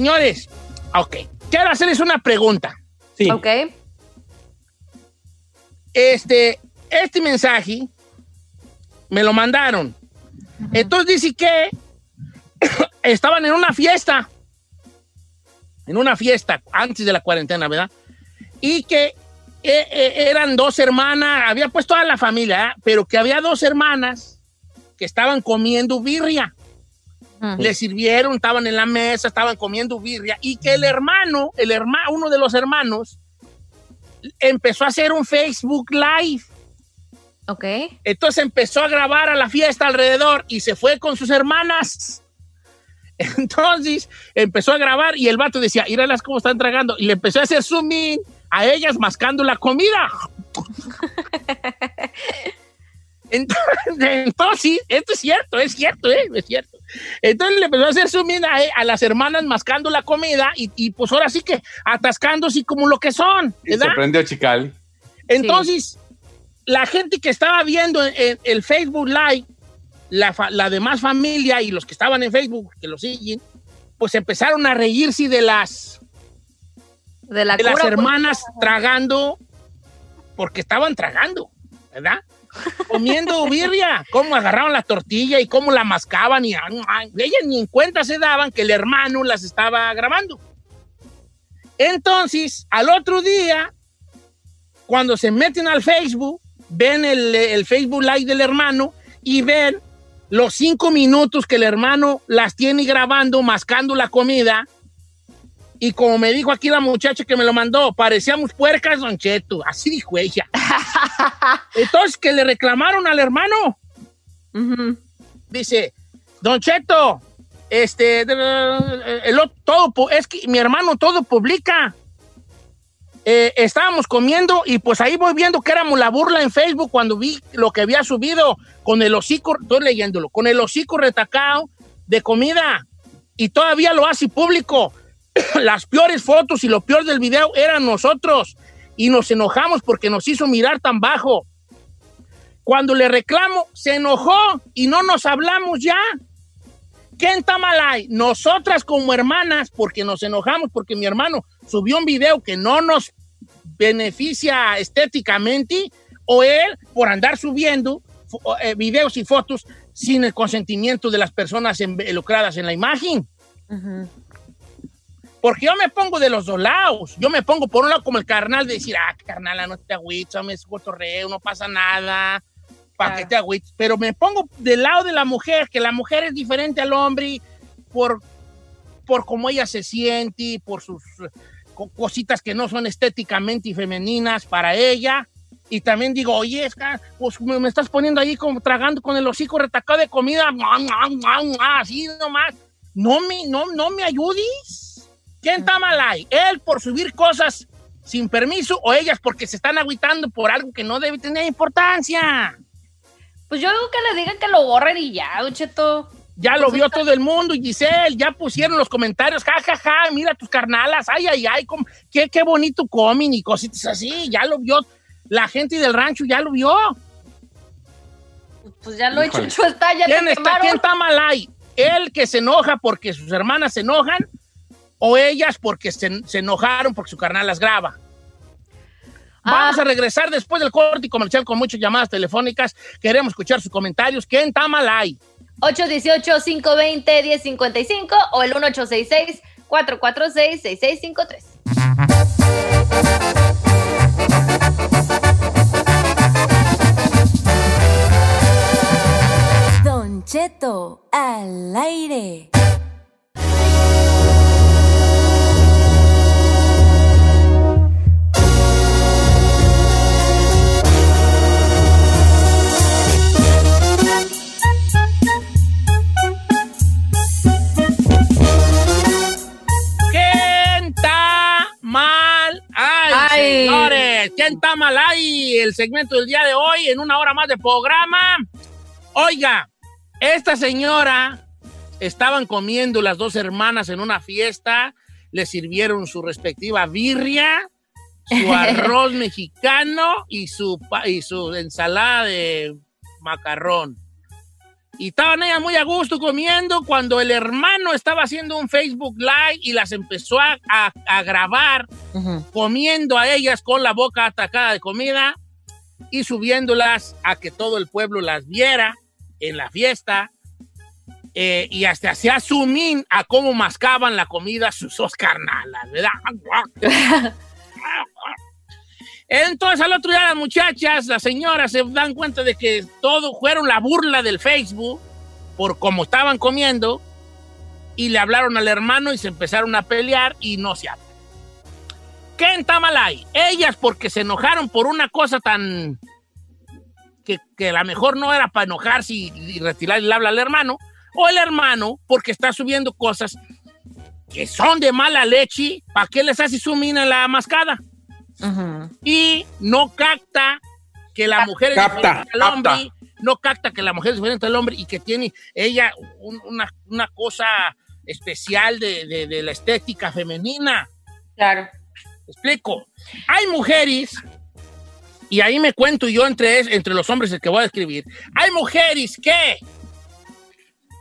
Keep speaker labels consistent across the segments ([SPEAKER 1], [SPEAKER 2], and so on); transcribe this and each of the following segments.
[SPEAKER 1] Señores, ok. Quiero hacerles una pregunta.
[SPEAKER 2] Sí.
[SPEAKER 3] Ok.
[SPEAKER 1] Este, este mensaje me lo mandaron. Entonces dice que estaban en una fiesta. En una fiesta antes de la cuarentena, ¿verdad? Y que eh, eh, eran dos hermanas, había pues toda la familia, ¿eh? pero que había dos hermanas que estaban comiendo birria. Le sirvieron, estaban en la mesa, estaban comiendo birria y que el hermano, el hermano, uno de los hermanos, empezó a hacer un Facebook Live.
[SPEAKER 3] Ok.
[SPEAKER 1] Entonces empezó a grabar a la fiesta alrededor y se fue con sus hermanas. Entonces empezó a grabar y el vato decía, las cómo están tragando. Y le empezó a hacer zoom in a ellas mascando la comida. Entonces, entonces, esto es cierto, es cierto, ¿eh? es cierto. Entonces le empezó a hacer zoom in a, a las hermanas mascando la comida y, y, pues ahora sí que atascándose como lo que son.
[SPEAKER 2] Y se prendió Chicali.
[SPEAKER 1] Entonces, la gente que estaba viendo en, en el Facebook Live, la, la, demás familia y los que estaban en Facebook, que lo siguen, pues empezaron a reírse de las,
[SPEAKER 3] de, la
[SPEAKER 1] de las hermanas pues. tragando, porque estaban tragando, ¿verdad? Comiendo birria, cómo agarraban la tortilla y cómo la mascaban y ellas ni en cuenta se daban que el hermano las estaba grabando. Entonces, al otro día, cuando se meten al Facebook, ven el, el Facebook Live del hermano y ven los cinco minutos que el hermano las tiene grabando, mascando la comida. Y como me dijo aquí la muchacha que me lo mandó, parecíamos puercas, Don Cheto. Así dijo ella. Entonces, que le reclamaron al hermano. Uh -huh. Dice, Don Cheto, este, el, todo, es que mi hermano todo publica. Eh, estábamos comiendo y pues ahí voy viendo que éramos la burla en Facebook cuando vi lo que había subido con el hocico, estoy leyéndolo, con el hocico retacado de comida y todavía lo hace público. Las peores fotos y lo peor del video eran nosotros y nos enojamos porque nos hizo mirar tan bajo. Cuando le reclamo, se enojó y no nos hablamos ya. ¿Quién está mal ahí? Nosotras como hermanas, porque nos enojamos, porque mi hermano subió un video que no nos beneficia estéticamente, o él por andar subiendo eh, videos y fotos sin el consentimiento de las personas involucradas en la imagen. Uh. Porque yo me pongo de los dos lados. Yo me pongo por un lado como el carnal de decir, ah, carnal, no te agüites, me es cotorreo, no pasa nada, para claro. que te agüites. Pero me pongo del lado de la mujer, que la mujer es diferente al hombre por, por cómo ella se siente, por sus cositas que no son estéticamente femeninas para ella. Y también digo, oye, pues me, estás poniendo ahí como tragando con el hocico retacado de comida, así nomás. No me, no, no me ayudes. ¿Quién está mal ahí? ¿Él por subir cosas sin permiso o ellas porque se están agüitando por algo que no debe tener importancia?
[SPEAKER 3] Pues yo digo que le digan que lo borren y ya, Cheto.
[SPEAKER 1] Ya
[SPEAKER 3] pues
[SPEAKER 1] lo vio todo el mundo, Giselle, ya pusieron los comentarios, ja, ja, ja, mira tus carnalas, ay, ay, ay, qué, qué bonito comen y cositas así, ya lo vio, la gente del rancho ya lo vio.
[SPEAKER 3] Pues ya lo he hecho, está, ya
[SPEAKER 1] ¿Quién, está, ¿Quién está mal ahí? ¿Él que se enoja porque sus hermanas se enojan o ellas porque se, se enojaron porque su carnal las graba. Vamos a regresar después del corte y comercial con muchas llamadas telefónicas. Queremos escuchar sus comentarios. ¿Quién está mal ahí?
[SPEAKER 3] 818-520-1055 o el 1866-446-6653.
[SPEAKER 2] Don Cheto al aire.
[SPEAKER 1] Señores! ¿Quién está mal ahí? El segmento del día de hoy en una hora más de programa. Oiga, esta señora estaban comiendo las dos hermanas en una fiesta, le sirvieron su respectiva birria, su arroz mexicano y su, y su ensalada de macarrón. Y estaban ellas muy a gusto comiendo cuando el hermano estaba haciendo un Facebook Live y las empezó a, a- a grabar comiendo a ellas con la boca atacada de comida y subiéndolas a que todo el pueblo las viera en la fiesta. eh, y hasta zoom in a cómo mascaban la comida sus carnalas, ¿verdad? Entonces al otro día las muchachas, las señoras se dan cuenta de que todo fueron la burla del Facebook por cómo estaban comiendo y le hablaron al hermano y se empezaron a pelear y no se hablan. ¿Qué está mal ahí? Ellas porque se enojaron por una cosa tan que, que a lo mejor no era para enojarse y, y retirar el habla al hermano, o el hermano porque está subiendo cosas que son de mala leche, ¿para qué les hace zoom in a la mascada? y no capta que la mujer es
[SPEAKER 4] Capta,
[SPEAKER 1] diferente al hombre,
[SPEAKER 4] capta.
[SPEAKER 1] no capta que la mujer es diferente al hombre y que tiene ella un- una, una cosa especial de, de- de la estética femenina.
[SPEAKER 3] Claro.
[SPEAKER 1] ¿Me explico? Hay mujeres, y ahí me cuento yo entre, entre los hombres el que voy a describir, hay mujeres que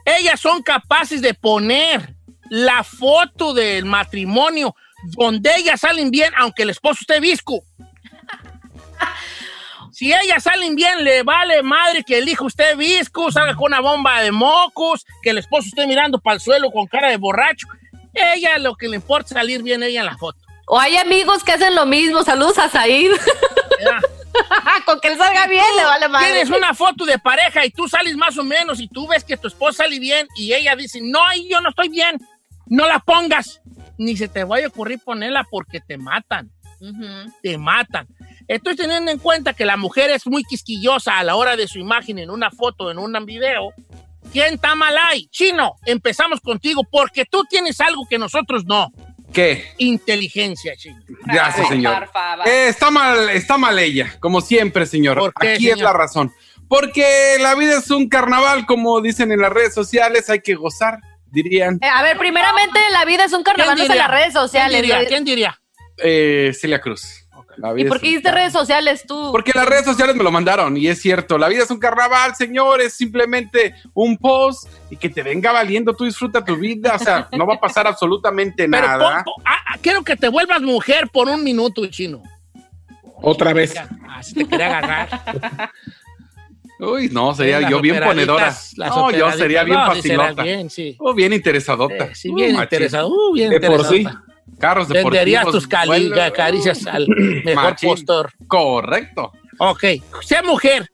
[SPEAKER 1] ellas son capaces de poner la foto del matrimonio donde ellas salen bien, aunque el esposo esté visco. Si ellas salen bien, le vale madre que el hijo esté visco, salga con una bomba de mocos, que el esposo esté mirando para el suelo con cara de borracho. Ella lo que le importa es salir bien ella en la foto.
[SPEAKER 3] O hay amigos que hacen lo mismo. Saludos a Said. Con que él salga bien, le vale madre.
[SPEAKER 1] Tienes una foto de pareja y tú sales más o menos y tú ves que tu esposa sale bien y ella dice, no, yo no estoy bien, no la pongas. Ni se te vaya a ocurrir ponerla porque te matan,
[SPEAKER 3] Ujú.
[SPEAKER 1] te matan. Estoy teniendo en cuenta que la mujer es muy quisquillosa a la hora de su imagen en una foto, en un video. ¿Quién está mal ahí? Chino, empezamos contigo porque tú tienes algo que nosotros no.
[SPEAKER 4] ¿Qué?
[SPEAKER 1] Inteligencia, Chino.
[SPEAKER 4] Gracias, señor. Eh, está mal, está mal ella, como siempre, señor.
[SPEAKER 1] ¿Por qué,
[SPEAKER 4] Aquí es
[SPEAKER 1] señor?
[SPEAKER 4] la razón. Porque la vida es un carnaval, como dicen en las redes sociales, hay que gozar, dirían
[SPEAKER 3] Eh, a ver, primeramente, la vida es un carnaval, no es en las redes
[SPEAKER 1] ¿Quién
[SPEAKER 3] sociales.
[SPEAKER 1] diría? ¿Quién diría?
[SPEAKER 4] eh, Celia Cruz. La vida
[SPEAKER 3] ¿Y por qué hiciste redes sociales tú?
[SPEAKER 4] Porque las redes sociales me lo mandaron y es cierto, la vida es un carnaval, señor, es simplemente un post y que te venga valiendo, tú disfruta tu vida, o sea, no va a pasar absolutamente
[SPEAKER 1] Pero
[SPEAKER 4] nada.
[SPEAKER 1] pon- ah, ah, quiero que te vuelvas mujer por un minuto, Chino.
[SPEAKER 4] Otra vez.
[SPEAKER 1] Así te quería agarrar.
[SPEAKER 4] Uy, no, sería
[SPEAKER 1] Las
[SPEAKER 4] yo bien ponedora. No, yo sería bien
[SPEAKER 1] No,
[SPEAKER 4] facilota.
[SPEAKER 1] bien, sí.
[SPEAKER 4] Oh, bien interesadota.
[SPEAKER 1] Eh, sí, bien
[SPEAKER 4] Uh,
[SPEAKER 1] interesado. Uh, bien
[SPEAKER 4] De por sí. Carros deportivos.
[SPEAKER 1] Venderías tus cali-
[SPEAKER 4] vuelo-
[SPEAKER 1] caricias al mejor
[SPEAKER 4] Machín.
[SPEAKER 1] postor.
[SPEAKER 4] Correcto.
[SPEAKER 1] Ok, sea mujer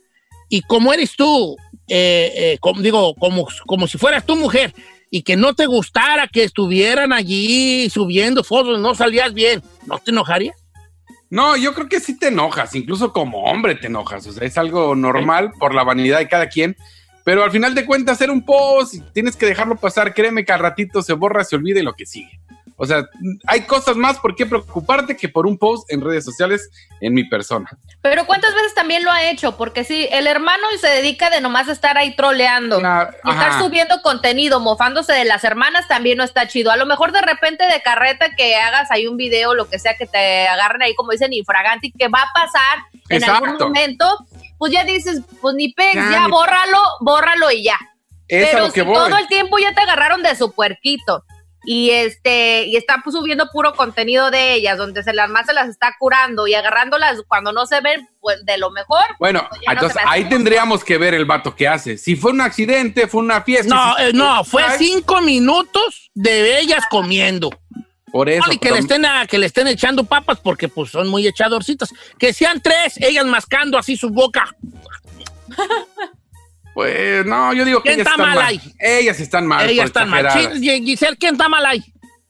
[SPEAKER 1] y como eres tú, eh, eh, como, digo, como, como si fueras tu mujer y que no te gustara que estuvieran allí subiendo fotos, no salías bien, ¿no te enojarías?
[SPEAKER 4] No, yo creo que sí te enojas, incluso como hombre te enojas, o sea, es algo normal por la vanidad de cada quien, pero al final de cuentas hacer un post y tienes que dejarlo pasar, créeme que al ratito se borra, se olvida y lo que sigue. O sea, hay cosas más por qué preocuparte que por un post en redes sociales en mi persona.
[SPEAKER 3] Pero ¿cuántas veces también lo ha hecho? Porque sí, el hermano se dedica de nomás estar ahí troleando.
[SPEAKER 4] Una-
[SPEAKER 3] Y estar subiendo contenido, mofándose de las hermanas también no está chido. A lo mejor de repente de carreta que hagas ahí un video, lo que sea, que te agarren ahí, como dicen, infraganti, que va a pasar en algún momento, pues ya dices, pues ni pex,
[SPEAKER 4] Ya,
[SPEAKER 3] ya,
[SPEAKER 4] ni-
[SPEAKER 3] bórralo, bórralo y ya.
[SPEAKER 4] Es a
[SPEAKER 3] Pero
[SPEAKER 4] lo que
[SPEAKER 3] si
[SPEAKER 4] voy.
[SPEAKER 3] todo el tiempo ya te agarraron de su puerquito y este y está subiendo puro contenido de ellas donde se las más se las está curando y agarrándolas cuando no se ven pues de lo mejor
[SPEAKER 4] Bueno,
[SPEAKER 3] pues, no
[SPEAKER 4] entonces ahí tendríamos que ver el vato que hace. Si fue un accidente, fue una fiesta.
[SPEAKER 1] No,
[SPEAKER 4] si-
[SPEAKER 1] eh, no, fue cinco minutos de ellas comiendo.
[SPEAKER 4] Por eso.
[SPEAKER 1] No, y que
[SPEAKER 4] pero-
[SPEAKER 1] le, estén a- que le estén echando papas porque pues son muy echadorcitas. Que sean tres, ellas mascando así su boca.
[SPEAKER 4] Pues no, yo digo que
[SPEAKER 1] ¿Quién
[SPEAKER 4] ellas
[SPEAKER 1] está
[SPEAKER 4] están
[SPEAKER 1] mal ahí?
[SPEAKER 4] Ellas están mal.
[SPEAKER 1] ellas están mal. Giselle, ¿quién está mal ahí?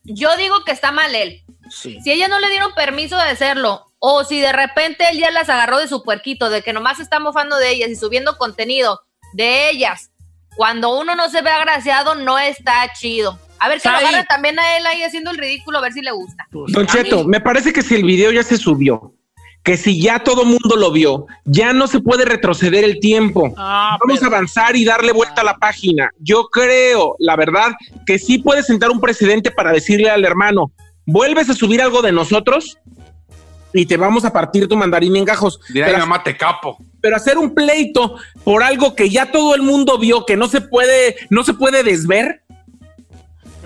[SPEAKER 3] yo digo que está mal él
[SPEAKER 1] Sí.
[SPEAKER 3] si ellas no le dieron permiso de hacerlo o si de repente él ya las agarró de su puerquito de que nomás se está mofando de ellas y subiendo contenido de ellas cuando uno no se ve agraciado no está chido a ver que lo
[SPEAKER 1] Sai.
[SPEAKER 3] agarren también a él ahí haciendo el ridículo a ver si le gusta
[SPEAKER 5] Don Cheto, me parece que si el video ya se subió, que si ya todo mundo lo vio, ya no se puede retroceder el tiempo.
[SPEAKER 1] Ah,
[SPEAKER 5] Vamos
[SPEAKER 1] pero-
[SPEAKER 5] a avanzar y darle vuelta a la página. Yo creo, la verdad, que sí puede sentar un precedente para decirle al hermano, vuelves a subir algo de nosotros y te vamos a partir tu mandarín en gajos.
[SPEAKER 4] Dirá,
[SPEAKER 5] Pero,
[SPEAKER 4] "Ay, mamá, te capo.
[SPEAKER 5] pero hacer un pleito por algo que ya todo el mundo vio, que no se puede, no se puede desver,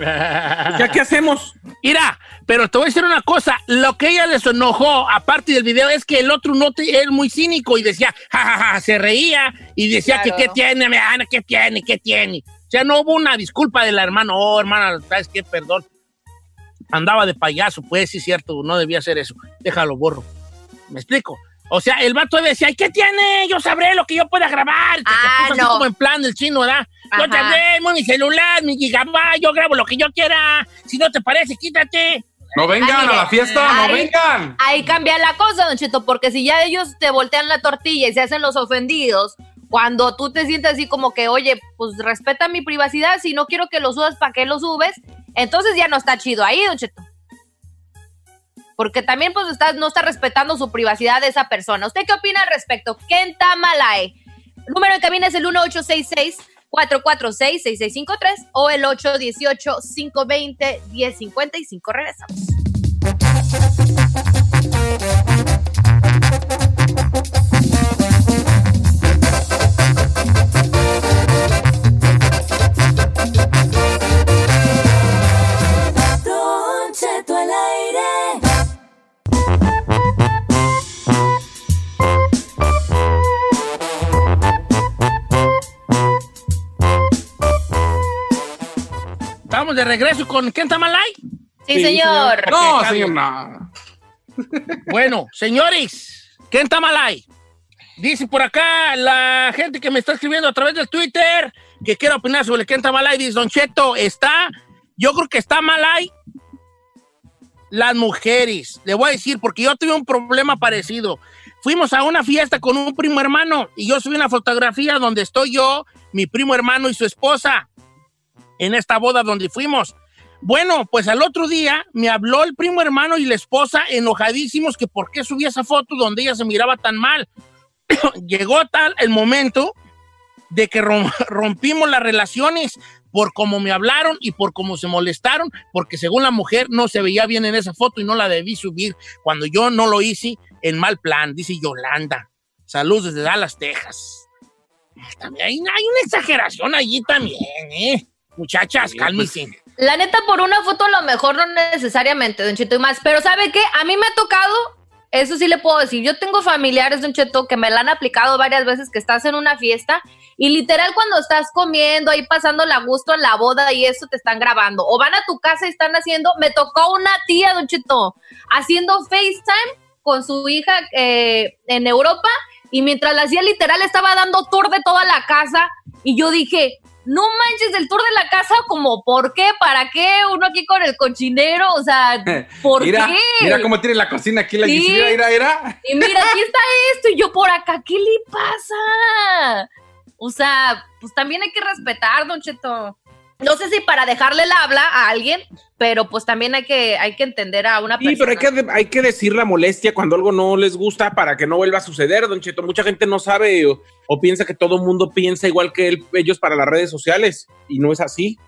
[SPEAKER 5] ¿ya qué hacemos?
[SPEAKER 1] Mira, pero te voy a decir una cosa. Lo que ella les enojó, aparte del video, es que el otro no te, es muy cínico y decía, jajaja, se reía y decía
[SPEAKER 3] Claro.
[SPEAKER 1] que qué tiene, Ana, qué tiene, qué tiene. O sea, no hubo una disculpa de la hermana. Oh, hermana, ¿sabes qué? Perdón. Andaba de payaso, pues sí, cierto, no debía hacer eso. Déjalo, borro. ¿Me explico? O sea, el vato decía, "Ay, ¿qué tiene? Yo sabré lo que yo pueda grabar.
[SPEAKER 3] Ah,
[SPEAKER 1] puso así
[SPEAKER 3] no.
[SPEAKER 1] como en plan del chino, ¿verdad? Yo
[SPEAKER 3] Ajá.
[SPEAKER 1] sabré, muy mi celular, mi gigabyte, yo grabo lo que yo quiera. Si no te parece, quítate.
[SPEAKER 4] No vengan
[SPEAKER 3] Ay, mire,
[SPEAKER 4] a la fiesta, no vengan.
[SPEAKER 3] ahí cambia la cosa, Don Cheto, porque si ya ellos te voltean la tortilla y se hacen los ofendidos, cuando tú te sientes así como que, oye, pues respeta mi privacidad, si no quiero que lo subas, ¿para qué lo subes? Entonces ya no está chido ahí, Don Cheto. Porque también pues está, no está respetando su privacidad de esa persona. ¿Usted qué opina al respecto? ¿Quién está mal ahí? El número de cabina es el 1866-446-6653 o el 818-520-1055. Regresamos.
[SPEAKER 1] De regreso con ¿Quién está mal ahí?
[SPEAKER 3] Sí, señor.
[SPEAKER 4] No, señor, no.
[SPEAKER 1] Bueno, señores, ¿quién está mal ahí? Dice por acá la gente que me está escribiendo a través del Twitter que quiere opinar sobre quién está mal ahí. Dice, Don Cheto, está, yo creo que está mal ahí las mujeres. Le voy a decir, porque yo tuve un problema parecido. Fuimos a una fiesta con un primo hermano y yo subí una fotografía donde estoy yo, mi primo hermano y su esposa en esta boda donde fuimos. Bueno, pues al otro día me habló el primo hermano y la esposa enojadísimos que por qué subí esa foto donde ella se miraba tan mal. Llegó tal el momento de que rom- rompimos las relaciones por cómo me hablaron y por cómo se molestaron, porque según la mujer no se veía bien en esa foto y no la debí subir cuando yo no lo hice en mal plan, dice Yolanda. Saludos desde Dallas, Texas. También hay una exageración allí también, ¿eh? Muchachas,
[SPEAKER 4] Sí,
[SPEAKER 1] cálmense.
[SPEAKER 3] La neta, por una foto a lo mejor no necesariamente, Don Cheto, y más. Pero ¿sabe qué? A mí me ha tocado, eso sí le puedo decir, yo tengo familiares, Don Cheto, que me la han aplicado varias veces que estás en una fiesta y literal cuando estás comiendo ahí pasando la gusto en la boda y eso te están grabando. O van a tu casa y están haciendo, me tocó una tía, Don Cheto, haciendo FaceTime con su hija eh, en Europa y mientras la hacía literal estaba dando tour de toda la casa y yo dije, no manches, el tour de la casa, como, ¿por qué? ¿Para qué? Uno aquí con el cochinero, o sea, ¿por
[SPEAKER 4] mira,
[SPEAKER 3] qué?
[SPEAKER 4] Mira cómo tiene la cocina aquí la
[SPEAKER 3] Sí.
[SPEAKER 4] Gisela, mira, mira.
[SPEAKER 3] Y mira, aquí está esto y yo por acá, ¿qué le pasa? O sea, pues también hay que respetar, Don Cheto. No sé si para dejarle el habla a alguien, pero pues también hay que, hay que entender a una
[SPEAKER 5] Sí,
[SPEAKER 3] persona.
[SPEAKER 5] pero hay que, hay que decir la molestia cuando algo no les gusta para que no vuelva a suceder, Don Cheto. Mucha gente no sabe o, o piensa que todo el mundo piensa igual que él- ellos para las redes sociales y no es así.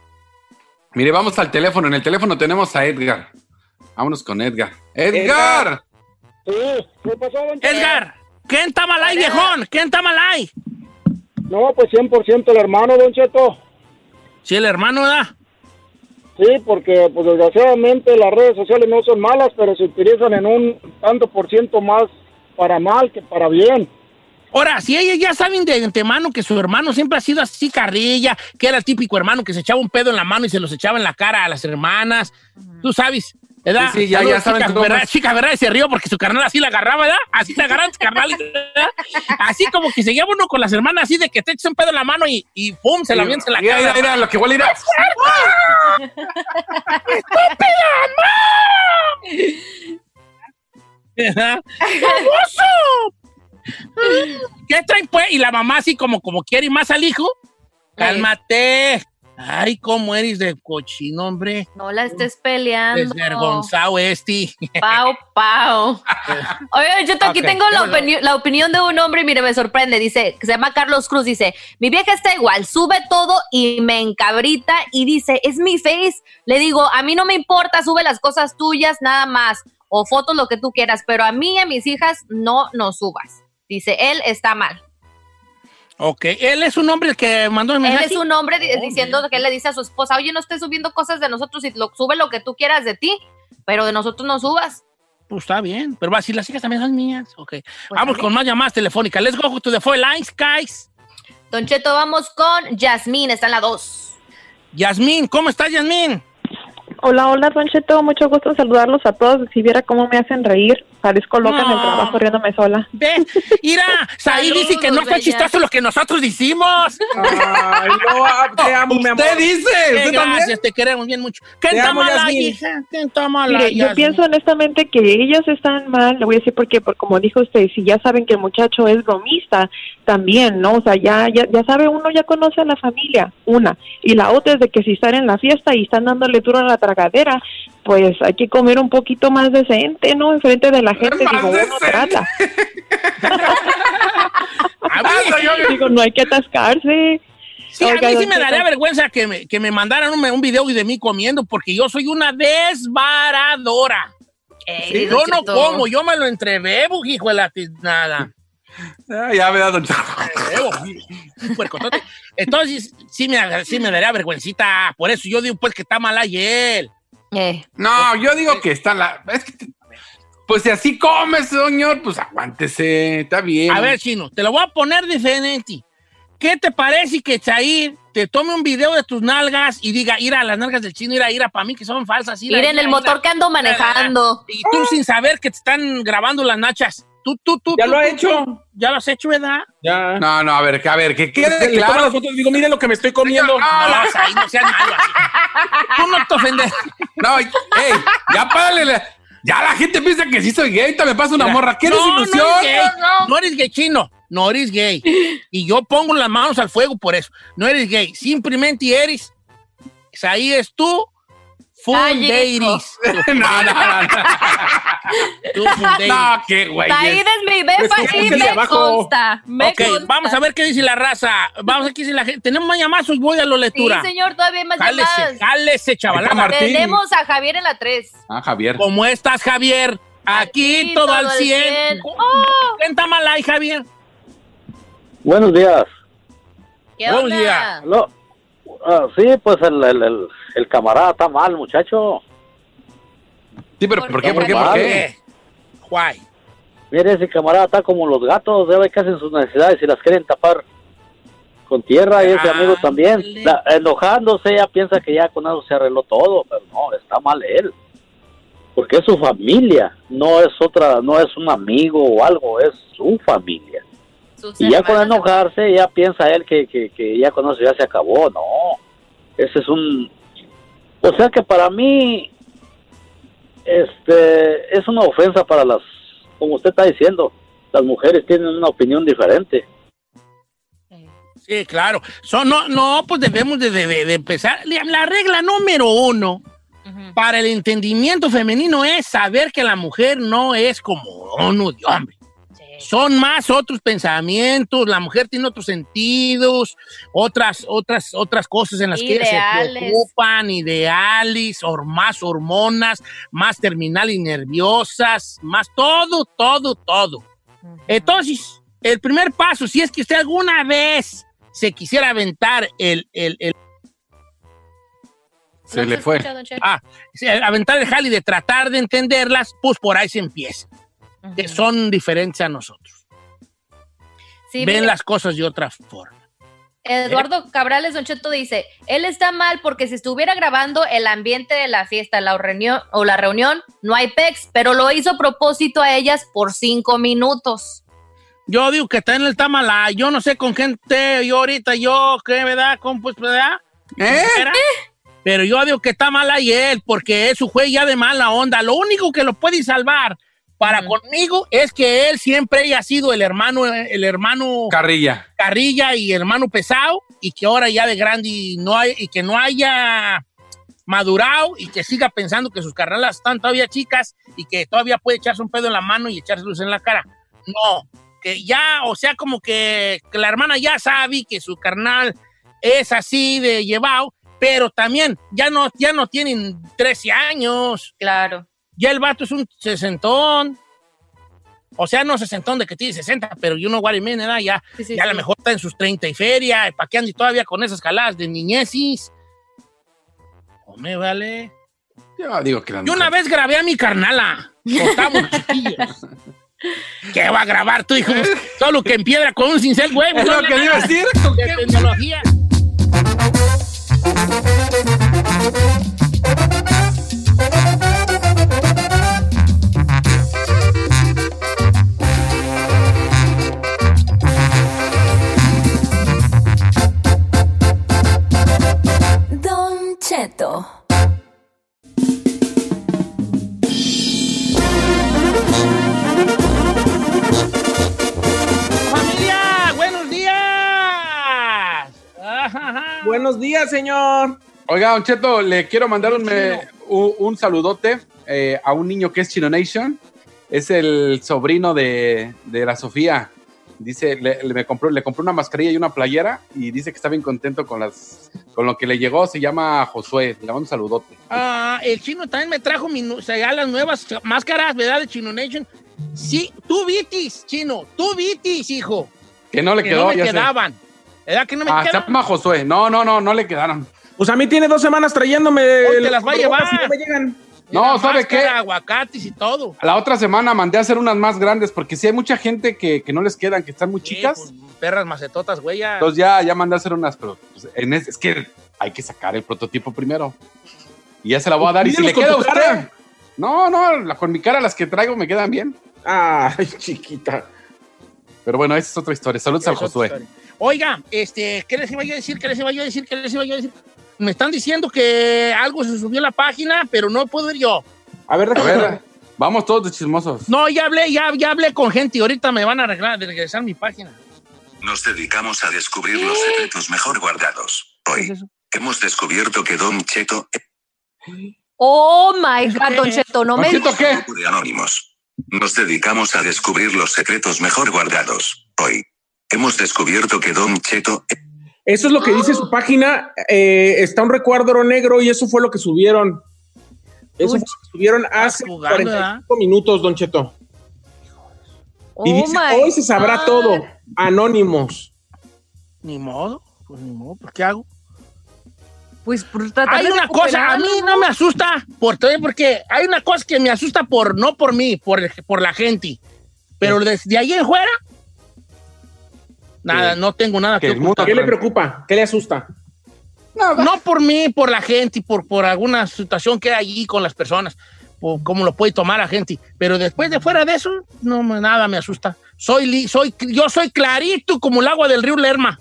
[SPEAKER 4] Mire, vamos al teléfono. En el teléfono tenemos a Edgar. Vámonos con Edgar. ¡Edgar!
[SPEAKER 5] Edgar.
[SPEAKER 1] Edgar, ¿quién está mal ahí, viejón? ¿Quién está mal ahí?
[SPEAKER 6] No, pues 100% el hermano, Don Cheto.
[SPEAKER 1] Sí, el hermano, ¿verdad?
[SPEAKER 6] Sí, porque pues desgraciadamente las redes sociales no son malas, pero se utilizan en un tanto por ciento más para mal que para bien.
[SPEAKER 1] Ahora, si ellas ya saben de antemano que su hermano siempre ha sido así carrilla, que era el típico hermano que se echaba un pedo en la mano y se los echaba en la cara a las hermanas, tú sabes, ¿verdad?
[SPEAKER 4] Sí, sí, ya- ya saben
[SPEAKER 1] chicas, ¿verdad?
[SPEAKER 4] es.
[SPEAKER 1] Chica, ¿verdad? Y se rió porque su carnal así la agarraba, ¿verdad? Así te agarran ¿verdad? Así como que se lleva uno con las hermanas así de que te echas un pedo en la mano y, y pum, se la avientas en la
[SPEAKER 4] Mira, mira, mira, lo que igual era.
[SPEAKER 1] ¿Verdad? ¡Baboso! ¿Qué traen pues? Y la mamá así como, como quiere y más al hijo. Cálmate. Ay, cómo eres de cochino, hombre.
[SPEAKER 3] No la estés peleando.
[SPEAKER 1] Desvergonzado este.
[SPEAKER 3] Pau, pau. Oye, yo aquí tengo la,
[SPEAKER 1] déjalo.
[SPEAKER 3] opini- la opinión de un hombre y mire, me sorprende. Dice, que se llama Carlos Cruz, dice, mi vieja está igual, sube todo y me encabrita y dice, es mi face. Le digo, a mí no me importa, sube las cosas tuyas, nada más, o fotos, lo que tú quieras, pero a mí y a mis hijas no nos subas. Dice, él está mal.
[SPEAKER 1] Ok, él es un hombre el que mandó el
[SPEAKER 3] Él
[SPEAKER 1] mensaje.
[SPEAKER 3] es un hombre di- diciendo que él le dice a su esposa, oye, no estés subiendo cosas de nosotros y lo, sube lo que tú quieras de ti, pero de nosotros no subas.
[SPEAKER 1] Pues está bien, pero va a decir, las hijas también son mías. Ok.
[SPEAKER 3] Pues
[SPEAKER 1] Vamos
[SPEAKER 3] también.
[SPEAKER 1] con más llamadas telefónicas. Let's go to the phone lines, guys.
[SPEAKER 3] Don Cheto, vamos con Yasmín, está en la 2.
[SPEAKER 1] Yasmín, ¿cómo estás, Yasmín?
[SPEAKER 7] Hola, hola, Don Cheto, mucho gusto en saludarlos a todos. Si viera cómo me hacen reír, parezco loca en el
[SPEAKER 1] No.
[SPEAKER 7] trabajo riéndome sola.
[SPEAKER 1] Ve, mira, Saí
[SPEAKER 3] Saludos,
[SPEAKER 1] dice que no está chistoso lo que nosotros hicimos.
[SPEAKER 5] Ay, no, ah, te amo, mi amor.
[SPEAKER 4] Usted dice, también.
[SPEAKER 1] te queremos bien mucho. ¿Qué
[SPEAKER 5] Yasmín.
[SPEAKER 1] hija? ¿Qué
[SPEAKER 7] Mire, yo pienso honestamente que ellos están mal, le voy a decir por qué, porque como dijo usted, si ya saben que el muchacho es bromista, también, ¿no? O sea, ya, ya, ya sabe uno, ya conoce a la familia, una. Y la otra es de que si están en la fiesta y están dándole duro a la tragadera, pues hay que comer un poquito más decente, ¿no? Enfrente de la gente, digo,
[SPEAKER 4] decente.
[SPEAKER 7] trata.
[SPEAKER 1] A
[SPEAKER 7] Digo, no hay que atascarse.
[SPEAKER 1] sí, a
[SPEAKER 7] Oiga,
[SPEAKER 1] mí sí me daría vergüenza que me, que me mandaran un, un video de mí comiendo porque yo soy una desbaradora.
[SPEAKER 3] Ey,
[SPEAKER 1] yo no como, yo me lo entrebebo, hijo de la tiznada.
[SPEAKER 4] Ah, ya me da don
[SPEAKER 1] Entrevebo, un puercotote. Entonces, sí me, sí me daría vergüencita. Por eso yo digo, pues, que está mal ahí él.
[SPEAKER 3] Eh,
[SPEAKER 4] No, yo digo que está la. Es que te- pues si así comes, señor, pues aguántese, está bien.
[SPEAKER 1] A ver, Chino, te lo voy a poner diferente. ¿Qué te parece que Chair te tome un video de tus nalgas y diga, ir a las nalgas del chino, ir a ir a para mí que son falsas? ira,
[SPEAKER 3] Ir en
[SPEAKER 1] ira,
[SPEAKER 3] el
[SPEAKER 1] ira"?
[SPEAKER 3] motor que ando manejando.
[SPEAKER 1] Y tú sin saber que te están grabando las nachas. Tú, tú, tú.
[SPEAKER 5] Ya
[SPEAKER 1] tú,
[SPEAKER 5] lo ha hecho.
[SPEAKER 1] tú. Ya lo has hecho, ¿verdad?
[SPEAKER 5] Ya.
[SPEAKER 4] No, no, a ver, que- a ver, que
[SPEAKER 5] Le
[SPEAKER 4] quede
[SPEAKER 5] tomo las
[SPEAKER 4] claro.
[SPEAKER 5] fotos y digo, mire lo que me estoy comiendo.
[SPEAKER 1] No, ahí no seas malo. Tú no te ofendes.
[SPEAKER 4] No, ey, ya párale. la- Ya la gente piensa que sí soy gay, ahorita me pasa una morra. ¿Qué
[SPEAKER 1] No,
[SPEAKER 4] desilusión?
[SPEAKER 1] No, eres gay. No eres gay, chino. No eres gay. Y yo pongo las manos al fuego por eso. No eres gay. Simplemente eres. Ahí es tú. Deiris.
[SPEAKER 4] no, no, no. no.
[SPEAKER 1] Tú.
[SPEAKER 4] No, qué güey.
[SPEAKER 3] Es mi befa y me consta. Me
[SPEAKER 1] Ok,
[SPEAKER 3] consta.
[SPEAKER 1] vamos a ver qué dice la raza. Vamos a ver qué dice la gente. ¿Tenemos más llamadas o voy a la
[SPEAKER 3] Sí,
[SPEAKER 1] lectura?
[SPEAKER 3] señor, todavía hay más
[SPEAKER 1] Jálese,
[SPEAKER 3] llamadas.
[SPEAKER 1] jálese, chaval.
[SPEAKER 4] Ahí está Martín.
[SPEAKER 3] Tenemos a Javier en la 3.
[SPEAKER 4] Ah, Javier.
[SPEAKER 1] ¿Cómo estás, Javier? Aquí,
[SPEAKER 3] Aquí
[SPEAKER 1] todo,
[SPEAKER 3] todo
[SPEAKER 1] al
[SPEAKER 3] al
[SPEAKER 1] 100.
[SPEAKER 3] 100. Oh.
[SPEAKER 1] ¿Quién está mal ahí, Javier?
[SPEAKER 6] Buenos días.
[SPEAKER 3] ¿Qué
[SPEAKER 1] Buen
[SPEAKER 3] onda?
[SPEAKER 1] día.
[SPEAKER 6] No, ah, sí, pues el, el, el, el camarada está mal, muchacho.
[SPEAKER 4] Sí, pero
[SPEAKER 3] ¿Por
[SPEAKER 4] ¿por
[SPEAKER 3] qué?
[SPEAKER 4] ¿Por qué? ¿Por qué?
[SPEAKER 1] Guay.
[SPEAKER 6] Mire, ese camarada está como los gatos, ve que hacen sus necesidades y las quieren tapar con tierra y ese
[SPEAKER 1] Ah,
[SPEAKER 6] amigo también. La- enojándose, ella piensa que ya con eso se arregló todo, pero no, está mal él. Porque es su familia, no es otra, no es un amigo o algo, es su familia.
[SPEAKER 3] Sus
[SPEAKER 6] Y ya con enojarse, ya piensa él que, que, que ya con eso ya se acabó. No, ese es un... O sea que para mí, este, es una ofensa para las, como usted está diciendo, las mujeres tienen una opinión diferente.
[SPEAKER 1] Sí, claro. So, no, no, pues debemos de, de- empezar. La la regla número uno para el entendimiento femenino es saber que la mujer no es como uno de hombre. Son más otros pensamientos, la mujer tiene otros sentidos, otras, otras, otras cosas en las que ella se
[SPEAKER 3] Ideales.
[SPEAKER 1] preocupan, ideales, or- más hormonas, más terminal y nerviosas, más todo, todo, todo. Entonces, el primer paso, si es que usted alguna vez se quisiera aventar el, el, el-
[SPEAKER 4] Se
[SPEAKER 3] No
[SPEAKER 4] le fue.
[SPEAKER 3] escucha.
[SPEAKER 1] Ah, aventar el jali de tratar de entenderlas, pues por ahí se empieza. Que son diferentes a nosotros.
[SPEAKER 3] Sí,
[SPEAKER 1] Ven
[SPEAKER 3] mire,
[SPEAKER 1] las cosas de otra forma.
[SPEAKER 3] Eduardo Cabrales Don Cheto dice, él está mal porque si estuviera grabando el ambiente de la fiesta la reunión, o la reunión, no hay pex, pero lo hizo a propósito a ellas por cinco minutos.
[SPEAKER 1] Yo digo que está en el tamala. Yo no sé con gente, yo ahorita, yo, ¿qué, verdad? ¿Cómo, pues, verdad?
[SPEAKER 4] ¿Eh?
[SPEAKER 1] Pero yo digo que está mal ahí él, porque es su juez ya de mala onda. Lo único que lo puede salvar para conmigo es que él siempre haya sido el hermano, el hermano
[SPEAKER 4] Carrilla.
[SPEAKER 1] carrilla y hermano pesado, y que ahora ya de grande y, no hay, y que no haya madurado y que siga pensando que sus carnalas están todavía chicas y que todavía puede echarse un pedo en la mano y echarse luz en la cara. No, que ya, o sea, como que, que la hermana ya sabe que su carnal es así de llevado, pero también ya no, ya no tienen 13 años.
[SPEAKER 3] Claro.
[SPEAKER 1] Ya el vato es un sesentón. O sea, no sesentón de que tiene 60, pero you know what I mean, ¿verdad? Ya,
[SPEAKER 3] Sí, sí,
[SPEAKER 1] ya a lo mejor está en sus 30 y feria, ¿para qué ande todavía con esas caladas de niñecis? Hombre, vale.
[SPEAKER 4] Yo digo que la
[SPEAKER 1] Yo una vez grabé a mi carnala. Estábamos chiquillos. ¿Qué va a grabar tu hijo? Solo que en piedra con un cincel, güey.
[SPEAKER 4] Es lo que iba a decir. ¿con
[SPEAKER 1] De
[SPEAKER 4] qué?
[SPEAKER 1] tecnología.
[SPEAKER 2] Cheto.
[SPEAKER 1] ¡Familia! ¡Buenos días! Ajá.
[SPEAKER 5] Buenos días, señor.
[SPEAKER 4] Oiga, Don Cheto, le quiero mandar un, me- un, un saludote eh, a un niño que es Chino Nation. Es el sobrino de, de la Sofía. Dice, le, le- me compró, le compró una mascarilla y una playera y dice que está bien contento con, las, con lo que le llegó. Se llama Josué. Le mando un saludote.
[SPEAKER 1] Ah, el chino también me trajo mi, o sea, las nuevas máscaras, ¿verdad? De Chino Nation. Sí, tú vitis, chino, tú vitis, hijo.
[SPEAKER 4] Que no le
[SPEAKER 1] que
[SPEAKER 4] quedó,
[SPEAKER 1] no me
[SPEAKER 4] ya sé.
[SPEAKER 1] quedaban. ¿Verdad que no me
[SPEAKER 4] Ah, se llama Josué. No, no, no, no le quedaron.
[SPEAKER 5] Pues a mí tiene dos semanas trayéndome.
[SPEAKER 1] Hoy te
[SPEAKER 5] las
[SPEAKER 1] va a llevar.
[SPEAKER 5] y no me llegan.
[SPEAKER 4] No, ¿sabe qué?
[SPEAKER 1] aguacates y todo.
[SPEAKER 4] La otra semana mandé a hacer unas más grandes porque sí hay mucha gente que, que no les quedan, que están muy chicas.
[SPEAKER 1] Pues, perras macetotas, güey. ya.
[SPEAKER 4] Entonces ya, ya mandé a hacer unas, pero pues, en es, es que hay que sacar el prototipo primero. Y ya se la voy a dar. Y si le queda a usted.
[SPEAKER 5] cara.
[SPEAKER 4] No, no, la- con mi cara las que traigo me quedan bien.
[SPEAKER 5] Ay, chiquita.
[SPEAKER 4] Pero bueno, esa es otra historia. Saludos al Josué.
[SPEAKER 1] Oiga, este, ¿qué les iba yo a decir? ¿Qué les iba yo a decir? ¿Qué les iba yo a decir? Me están diciendo que algo se subió a la página, pero no puedo ir yo.
[SPEAKER 5] A ver,
[SPEAKER 4] A ver, vamos todos de chismosos.
[SPEAKER 1] No, ya hablé, ya, ya hablé con gente y ahorita me van a arreglar, de regresar mi página.
[SPEAKER 8] Nos dedicamos a descubrir los secretos mejor guardados.
[SPEAKER 1] ¿Qué es
[SPEAKER 8] Hoy hemos descubierto que Don Cheto
[SPEAKER 3] Oh my God, Don Cheto, no
[SPEAKER 4] ¿Don
[SPEAKER 3] me
[SPEAKER 4] Cheto
[SPEAKER 3] digas.
[SPEAKER 4] qué?
[SPEAKER 8] de anónimos. Nos dedicamos a descubrir los secretos mejor guardados. Hoy hemos descubierto que Don Cheto
[SPEAKER 5] Eso es lo que dice su página. eh, está un recuadro negro y eso fue lo que subieron. Eso fue lo que subieron hace
[SPEAKER 1] jugando,
[SPEAKER 5] 45 minutos, Don Cheto. Y
[SPEAKER 3] Oh
[SPEAKER 5] dice,
[SPEAKER 3] my
[SPEAKER 5] hoy se sabrá
[SPEAKER 3] God.
[SPEAKER 5] todo. Anónimos.
[SPEAKER 1] Ni modo, pues ni modo, pues ¿qué hago?
[SPEAKER 3] Pues por tratar
[SPEAKER 1] Hay
[SPEAKER 3] de
[SPEAKER 1] una cosa, a mí no me asusta, por, porque hay una cosa que me asusta por, no por mí, por, por la gente. Pero desde ahí en fuera, nada,
[SPEAKER 4] Que-
[SPEAKER 1] no tengo nada
[SPEAKER 4] que
[SPEAKER 1] que ocultar.
[SPEAKER 5] ¿Qué le preocupa? ¿Qué le asusta?
[SPEAKER 1] No por mí, por la gente, y por, por alguna situación que hay allí con las personas, o cómo lo puede tomar la gente. Pero después de fuera de eso, no nada me asusta. Soy, soy, yo soy clarito como el agua del río Lerma,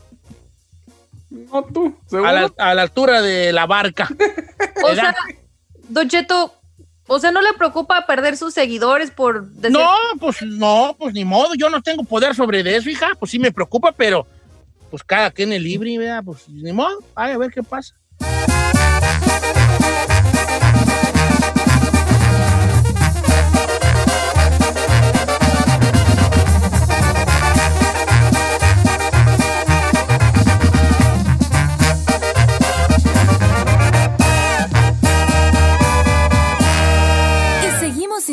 [SPEAKER 4] No tú,
[SPEAKER 1] a
[SPEAKER 4] seguro.
[SPEAKER 1] la, a la altura de la barca.
[SPEAKER 3] O sea, Don Cheto, o sea, ¿no le preocupa perder sus seguidores por.
[SPEAKER 1] No, pues no, pues ni modo, yo no tengo poder sobre eso, hija, pues sí me preocupa, pero pues cada quien es libre, ¿verdad? Pues ni modo, ay, a ver qué pasa.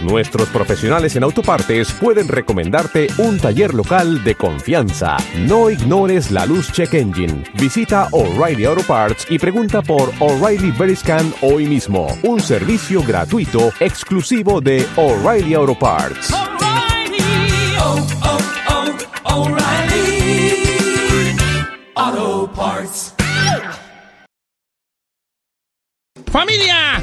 [SPEAKER 9] nuestros profesionales en autopartes pueden recomendarte un taller local de confianza. No ignores la luz check engine. Visita O'Reilly Auto Parts y pregunta por O'Reilly Veriscan hoy mismo. Un servicio gratuito exclusivo de O'Reilly Auto Parts.
[SPEAKER 1] Familia,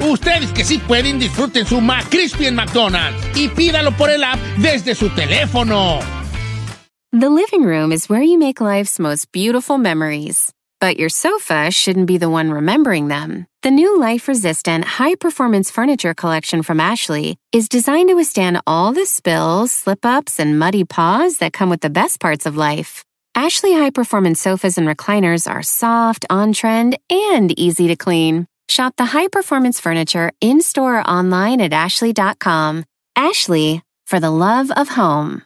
[SPEAKER 1] Ustedes que sí pueden, disfruten su McCrispy en McDonald's y pídalo por el app desde su teléfono.
[SPEAKER 10] The living room is where you make life's most beautiful memories. But your sofa shouldn't be the one remembering them. The new life resistant, high performance furniture collection from Ashley is designed to withstand all the spills, slip ups, and muddy paws that come with the best parts of life. Ashley high performance sofas and recliners are soft, on trend, and easy to clean. Shop the high performance furniture in store or online at ashley.com. Ashley, for the love of home.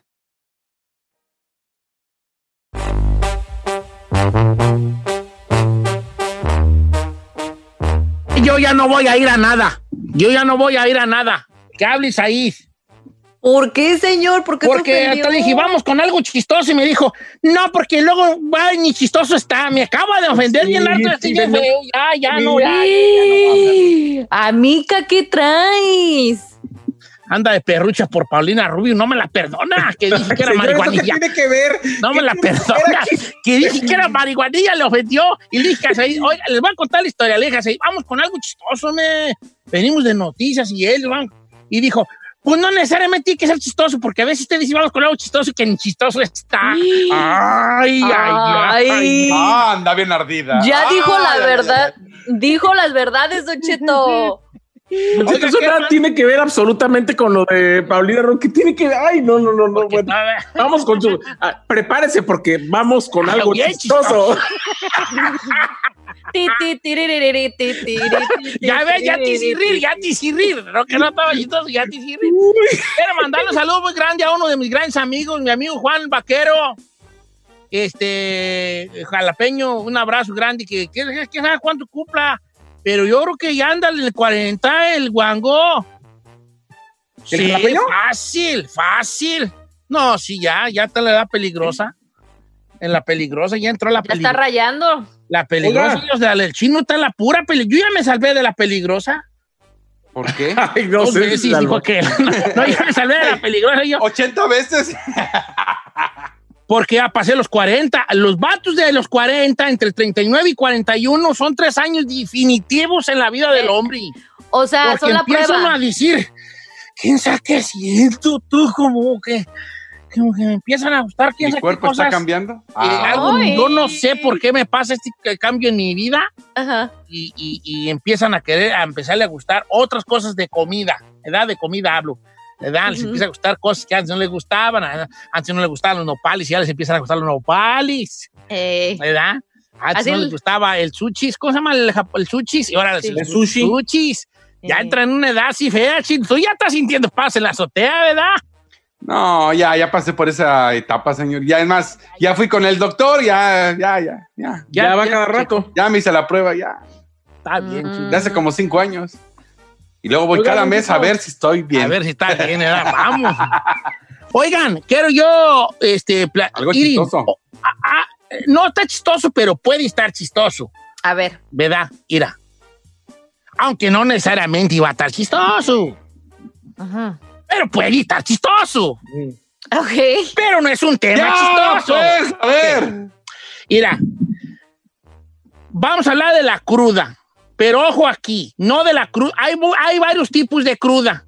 [SPEAKER 1] Yo ya no voy a ir a nada. Yo ya no voy a ir a nada. Que hables ahí.
[SPEAKER 3] ¿Por qué, señor? ¿Por qué
[SPEAKER 1] Porque hasta le dije, vamos con algo chistoso y me dijo, no, porque luego, ay, ni chistoso está. Me acaba de ofender bien harto este
[SPEAKER 5] sí,
[SPEAKER 1] bien
[SPEAKER 5] señor.
[SPEAKER 1] feo. Ya, ya, no, ya, ya.
[SPEAKER 3] Amica, ¿qué traes?
[SPEAKER 1] Anda de perrucha por Paulina Rubio, no me la perdona. Que dije que era
[SPEAKER 5] Señor, ¿eso qué
[SPEAKER 1] marihuanilla.
[SPEAKER 5] tiene que ver?
[SPEAKER 1] No me
[SPEAKER 5] ¿Qué
[SPEAKER 1] la perdona. Que dije que era marihuanilla, le ofendió. Y le dije, así, oiga, les voy a contar la historia. Le dije, así, vamos con algo chistoso, me. Venimos de noticias y él, van. Y dijo, pues no necesariamente tiene que ser chistoso, porque a veces usted dice, vamos con algo chistoso y que ni chistoso está. Ay, ay, ay.
[SPEAKER 3] Ay.
[SPEAKER 4] Ah, anda bien ardida.
[SPEAKER 3] Ya
[SPEAKER 4] Ah,
[SPEAKER 3] dijo la verdad. Dijo las verdades, Don Cheto.
[SPEAKER 5] Cheto, eso
[SPEAKER 1] ¿qué
[SPEAKER 5] nada
[SPEAKER 1] más?
[SPEAKER 5] tiene que ver absolutamente con lo de Paulina Roque. Tiene que ver. Ay, no, no, no, no. Bueno. Vamos con su. ah, prepárese porque vamos con
[SPEAKER 1] Algo
[SPEAKER 5] chistoso.
[SPEAKER 1] Ya ves, ya te
[SPEAKER 3] tiriri,
[SPEAKER 1] hice rir, ya te hice rir. No, que no estaba chistoso, ya te hice rir. Quiero mandarle un saludo muy grande a uno de mis grandes amigos, mi amigo Juan Vaquero. Este, jalapeño, un abrazo grande, que que que sabe cuánto cumpla. Pero yo creo que ya anda en el 40 el guango.
[SPEAKER 5] ¿El
[SPEAKER 1] Sí,
[SPEAKER 5] jalapeño?
[SPEAKER 1] fácil, fácil. No, sí, ya, ya está en la edad peligrosa. En la peligrosa, ya entró la
[SPEAKER 3] Ya está
[SPEAKER 1] peligrosa.
[SPEAKER 3] rayando.
[SPEAKER 1] La peligrosa,
[SPEAKER 5] Oiga.
[SPEAKER 1] o sea, el chino está en la pura peligrosa. Yo ya me salvé de la peligrosa.
[SPEAKER 4] ¿Por qué?
[SPEAKER 5] Ay, no
[SPEAKER 1] Dos
[SPEAKER 5] sé.
[SPEAKER 1] veces dijo que no, yo me salvé de la peligrosa yo,
[SPEAKER 4] 80 veces.
[SPEAKER 1] porque ya pasé los 40. Los vatos de los 40, entre 39 y 41, son tres años definitivos en la vida del hombre.
[SPEAKER 3] O sea,
[SPEAKER 1] Porque
[SPEAKER 3] son la
[SPEAKER 1] empiezan
[SPEAKER 3] prueba.
[SPEAKER 1] a decir, ¿quién sabe qué siento tú? Como que, como que me empiezan a gustar, ¿quién
[SPEAKER 4] ¿Mi cuerpo está cambiando?
[SPEAKER 1] Eh,
[SPEAKER 4] Ah,
[SPEAKER 1] algo- yo no sé por qué me pasa este cambio en mi vida
[SPEAKER 3] Ajá.
[SPEAKER 1] y, y- y empiezan a querer, a empezarle a gustar otras cosas de comida, edad de comida hablo. ¿verdad? Les
[SPEAKER 3] Ujú.
[SPEAKER 1] empieza a gustar cosas que antes no les gustaban, antes no les gustaban los nopales y ya les empiezan a gustar los nopales,
[SPEAKER 3] Eh,
[SPEAKER 1] ¿verdad? Antes
[SPEAKER 3] Así
[SPEAKER 1] no les gustaba el sushis. ¿Cómo se llama el, el sushis? Y ahora
[SPEAKER 3] Sí.
[SPEAKER 1] el
[SPEAKER 5] El sushi.
[SPEAKER 1] sushis. Ya entra en una edad así fea. Tú ya estás sintiendo paz en la azotea, ¿verdad?
[SPEAKER 4] No, ya, ya pasé por esa etapa, señor. Ya es más, ya fui con el doctor, ya, ya, ya, ya.
[SPEAKER 5] Ya, va cada rato.
[SPEAKER 4] Ya me hice la prueba, ya.
[SPEAKER 1] Está bien, chino.
[SPEAKER 4] De hace como cinco años. Y luego voy cada mes a ver si estoy bien.
[SPEAKER 1] A ver si está bien, ¿verdad? Vamos. Oigan, quiero yo, este,
[SPEAKER 4] Algo chistoso.
[SPEAKER 1] ah, ah, no está chistoso, pero puede estar chistoso,
[SPEAKER 3] A ver.
[SPEAKER 1] ¿verdad? Mira. Aunque no necesariamente iba a estar chistoso,
[SPEAKER 3] Ajá.
[SPEAKER 1] Pero puede estar chistoso.
[SPEAKER 3] Ok.
[SPEAKER 1] Pero no es un tema
[SPEAKER 4] Ya,
[SPEAKER 1] chistoso.
[SPEAKER 4] pues, a ver.
[SPEAKER 1] Mira, vamos a hablar de la cruda, pero ojo aquí, no de la cruda. Hay, hay varios tipos de cruda.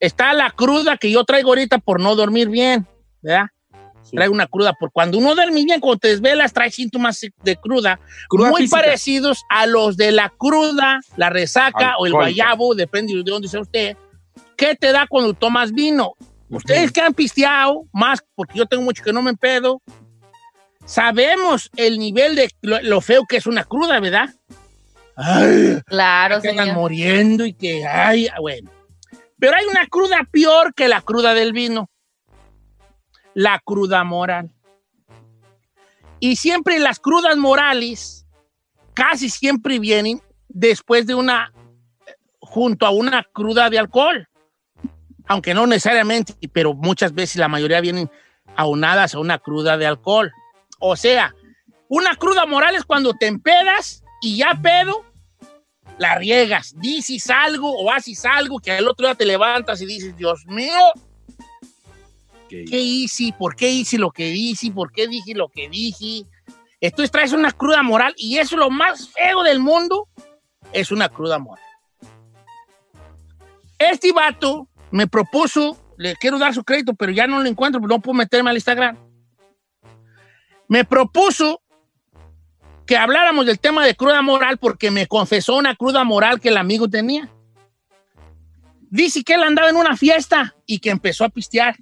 [SPEAKER 1] Está la cruda que yo traigo ahorita por no dormir bien, ¿verdad? Traigo una cruda por cuando uno duerme bien, cuando te desvelas, trae síntomas de cruda,
[SPEAKER 5] Cruda
[SPEAKER 1] muy
[SPEAKER 5] física.
[SPEAKER 1] parecidos a los de la cruda, la resaca o el guayabo, depende de dónde sea usted. ¿Qué te da cuando tomas vino? Ustedes que han pisteado, más porque yo tengo mucho que no me empedo, sabemos el nivel de lo, lo feo que es una cruda, ¿verdad? Ay,
[SPEAKER 3] Claro,
[SPEAKER 1] que andan
[SPEAKER 3] señor.
[SPEAKER 1] muriendo y que, ay, bueno. Pero hay una cruda peor que la cruda del vino. La cruda moral. Y siempre las crudas morales casi siempre vienen después de una, junto a una cruda de alcohol. Aunque no necesariamente, pero muchas veces la mayoría vienen aunadas a una cruda de alcohol. O sea, una cruda moral es cuando te empedas y ya pedo, la riegas. Dices algo o haces algo que al otro día te levantas y dices, Dios mío, ¿qué hice? ¿Por qué hice lo que hice? ¿Por qué dije lo que dije? Entonces traes una cruda moral y eso es lo más feo del mundo, es una cruda moral. Este vato me propuso, le quiero dar su crédito, pero ya no lo encuentro, no puedo meterme al Instagram. Me propuso que habláramos del tema de cruda moral porque me confesó una cruda moral que el amigo tenía. Dice que él andaba en una fiesta y que empezó a pistear